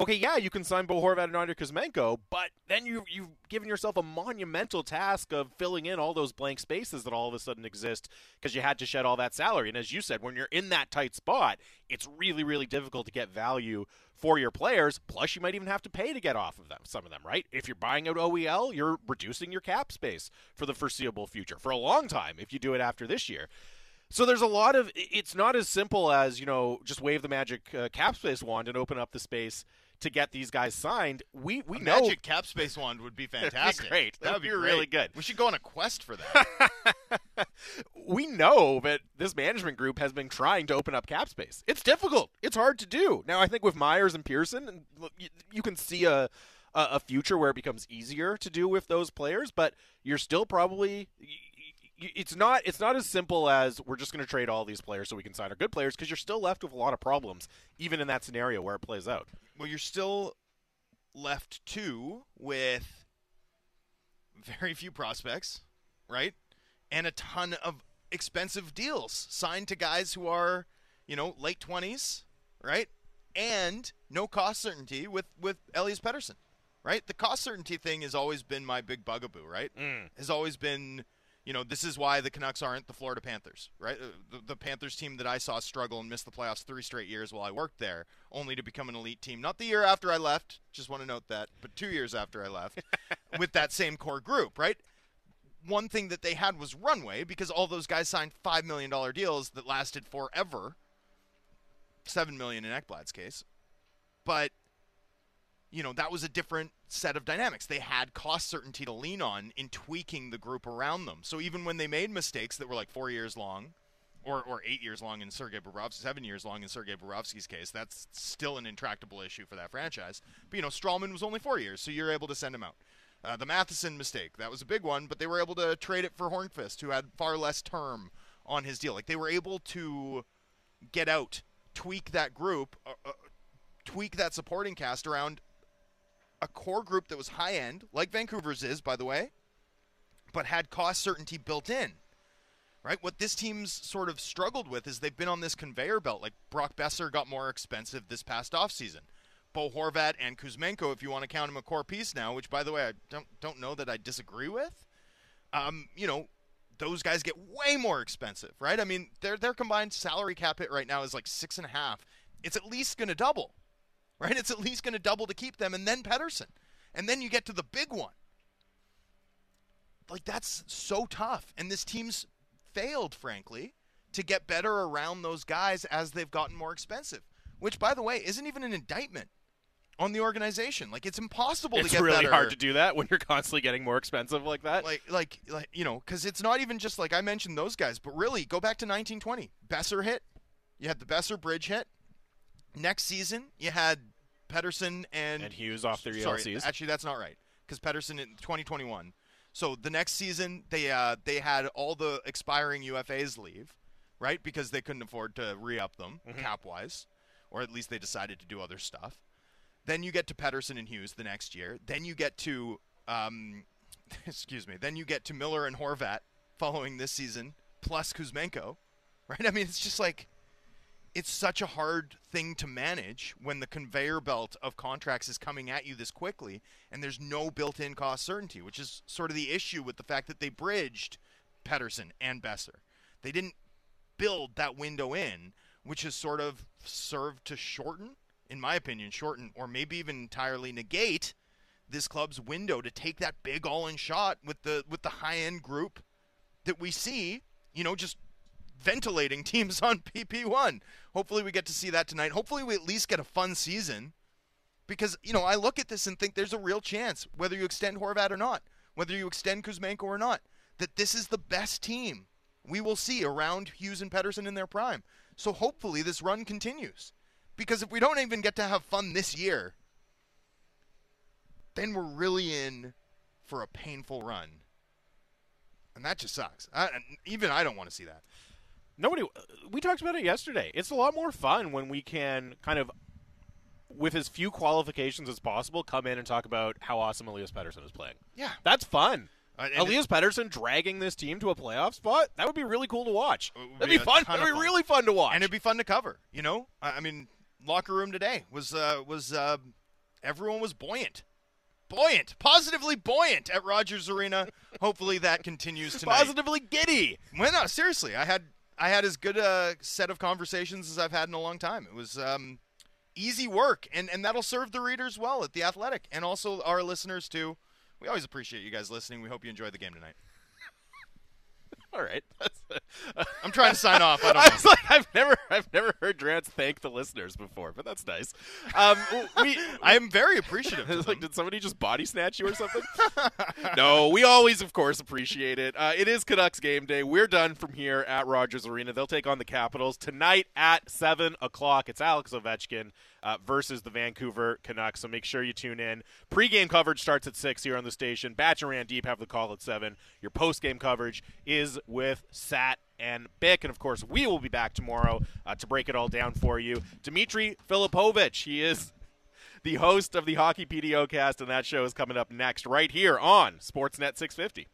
okay, yeah, you can sign Bo Horvat and Andrei Kuzmenko, but then you you've given yourself a monumental task of filling in all those blank spaces that all of a sudden exist because you had to shed all that salary. And as you said, when you're in that tight spot, it's really really difficult to get value for your players. Plus, you might even have to pay to get off of them. Some of them, right? If you're buying out OEL, you're reducing your cap space for the foreseeable future for a long time. If you do it after this year. So there's a lot of. It's not as simple as you know just wave the magic uh, cap space wand and open up the space to get these guys signed. We we A know magic cap space wand would be That'd be fantastic. great. That would be be really good. We should go on a quest for that. we know that this management group has been trying to open up cap space. It's difficult. It's hard to do. Now I think with Myers and Pearson, you, you can see a a future where it becomes easier to do with those players, but you're still probably it's not it's not as simple as we're just going to trade all these players so we can sign our good players because you're still left with a lot of problems even in that scenario where it plays out. well, you're still left too with very few prospects, right? And a ton of expensive deals signed to guys who are, you know, late 20s, right? And no cost certainty with with Elias Pettersson, right? The cost certainty thing has always been my big bugaboo, right? Mm. Has always been, you know, this is why the Canucks aren't the Florida Panthers, right? Uh, The, the Panthers team that I saw struggle and miss the playoffs three straight years while I worked there, only to become an elite team. Not the year after I left, just want to note that, but two years after I left, with that same core group, right? One thing that they had was runway because all those guys signed five million dollar deals that lasted forever. Seven million in Ekblad's case, but you know that was a different set of dynamics. They had cost certainty to lean on in tweaking the group around them. So even when they made mistakes that were like four years long, or or eight years long in Sergei Bobrovsky, seven years long in Sergei Bobrovsky's case, that's still an intractable issue for that franchise. But you know Stralman was only four years, so you're able to send him out. Uh, the Matheson mistake that was a big one, but they were able to trade it for Hornqvist, who had far less term on his deal. Like they were able to get out, tweak that group, uh, uh, tweak that supporting cast around a core group that was high end, like Vancouver's is, by the way, but had cost certainty built in. Right? What this team's sort of struggled with is they've been on this conveyor belt. Like Brock Boeser got more expensive this past offseason. Bo Horvat and Kuzmenko, if you want to count him a core piece now, which by the way I don't don't know that I disagree with. Um, you know, those guys get way more expensive, right? I mean, their their combined salary cap hit right now is like six and a half. It's at least going to double, right? It's at least going to double to keep them, and then Pettersson, and then you get to the big one. Like that's so tough, and this team's failed, frankly, to get better around those guys as they've gotten more expensive. Which, by the way, isn't even an indictment on the organization. Like it's impossible It's to get better. It's really better. hard to do that when you're constantly getting more expensive like that. Like, like, like you know, because it's not even just like I mentioned those guys, but really go back to 1920. Boeser hit. You had the Boeser bridge hit. Next season, you had Pettersson and, And Hughes off their sorry, ELCs. Actually, that's not right because Pettersson in 2021. So the next season, they uh, they had all the expiring UFAs leave, right? Because they couldn't afford to re-up them Mm-hmm. cap wise. or at least they decided to do other stuff. Then you get to Pettersson and Hughes the next year. Then you get to, um, excuse me, then you get to Miller and Horvat following this season, plus Kuzmenko, right? I mean, it's just like, it's such a hard thing to manage when the conveyor belt of contracts is coming at you this quickly and there's no built-in cost certainty, which is sort of the issue with the fact that they bridged Pettersson and Boeser. They didn't build that window in, which has sort of served to shorten, in my opinion, shorten or maybe even entirely negate this club's window to take that big all-in shot with the with the high-end group that we see, you know, just ventilating teams on PP1. Hopefully we get to see that tonight. Hopefully we at least get a fun season. Because, you know, I look at this and think there's a real chance, whether you extend Horvat or not, whether you extend Kuzmenko or not, that this is the best team we will see around Hughes and Pettersson in their prime. So hopefully this run continues. Because if we don't even get to have fun this year, then we're really in for a painful run. And that just sucks. I, even I don't want to see that. Nobody. We talked about it yesterday. It's a lot more fun when we can kind of, with as few qualifications as possible, come in and talk about how awesome Elias Pettersson is playing. Yeah, that's fun. Uh, Elias Pettersson dragging this team to a playoff spot. That would be really cool to watch. That'd be be fun. That'd be fun. really fun to watch. and it'd be fun to cover. You know, I, I mean, locker room today was uh, was uh, everyone was buoyant, buoyant, positively buoyant at Rogers Arena. Hopefully that continues tonight. Positively giddy. Well, no, seriously, I had I had as good a set of conversations as I've had in a long time. It was um, easy work, and and that'll serve the readers well at the Athletic, and also our listeners too. We always appreciate you guys listening. We hope you enjoyed the game tonight. All right. I'm trying to sign off. I don't I know. was like, I've never, I've never heard Drance thank the listeners before, but that's nice. Um, we, I am very appreciative. Like, did somebody just body snatch you or something? no, we always, of course, appreciate it. Uh, it is Canucks game day. We're done from here at Rogers Arena. They'll take on the Capitals tonight at seven o'clock. It's Alex Ovechkin uh, versus the Vancouver Canucks. So make sure you tune in. Pre-game coverage starts at six here on the station. Batch and Randip have the call at seven. Your post-game coverage is with Sat and Bik. And of course, we will be back tomorrow uh, to break it all down for you. Dimitri Filipovic, he is the host of the Hockey PDO cast, and that show is coming up next right here on Sportsnet 650.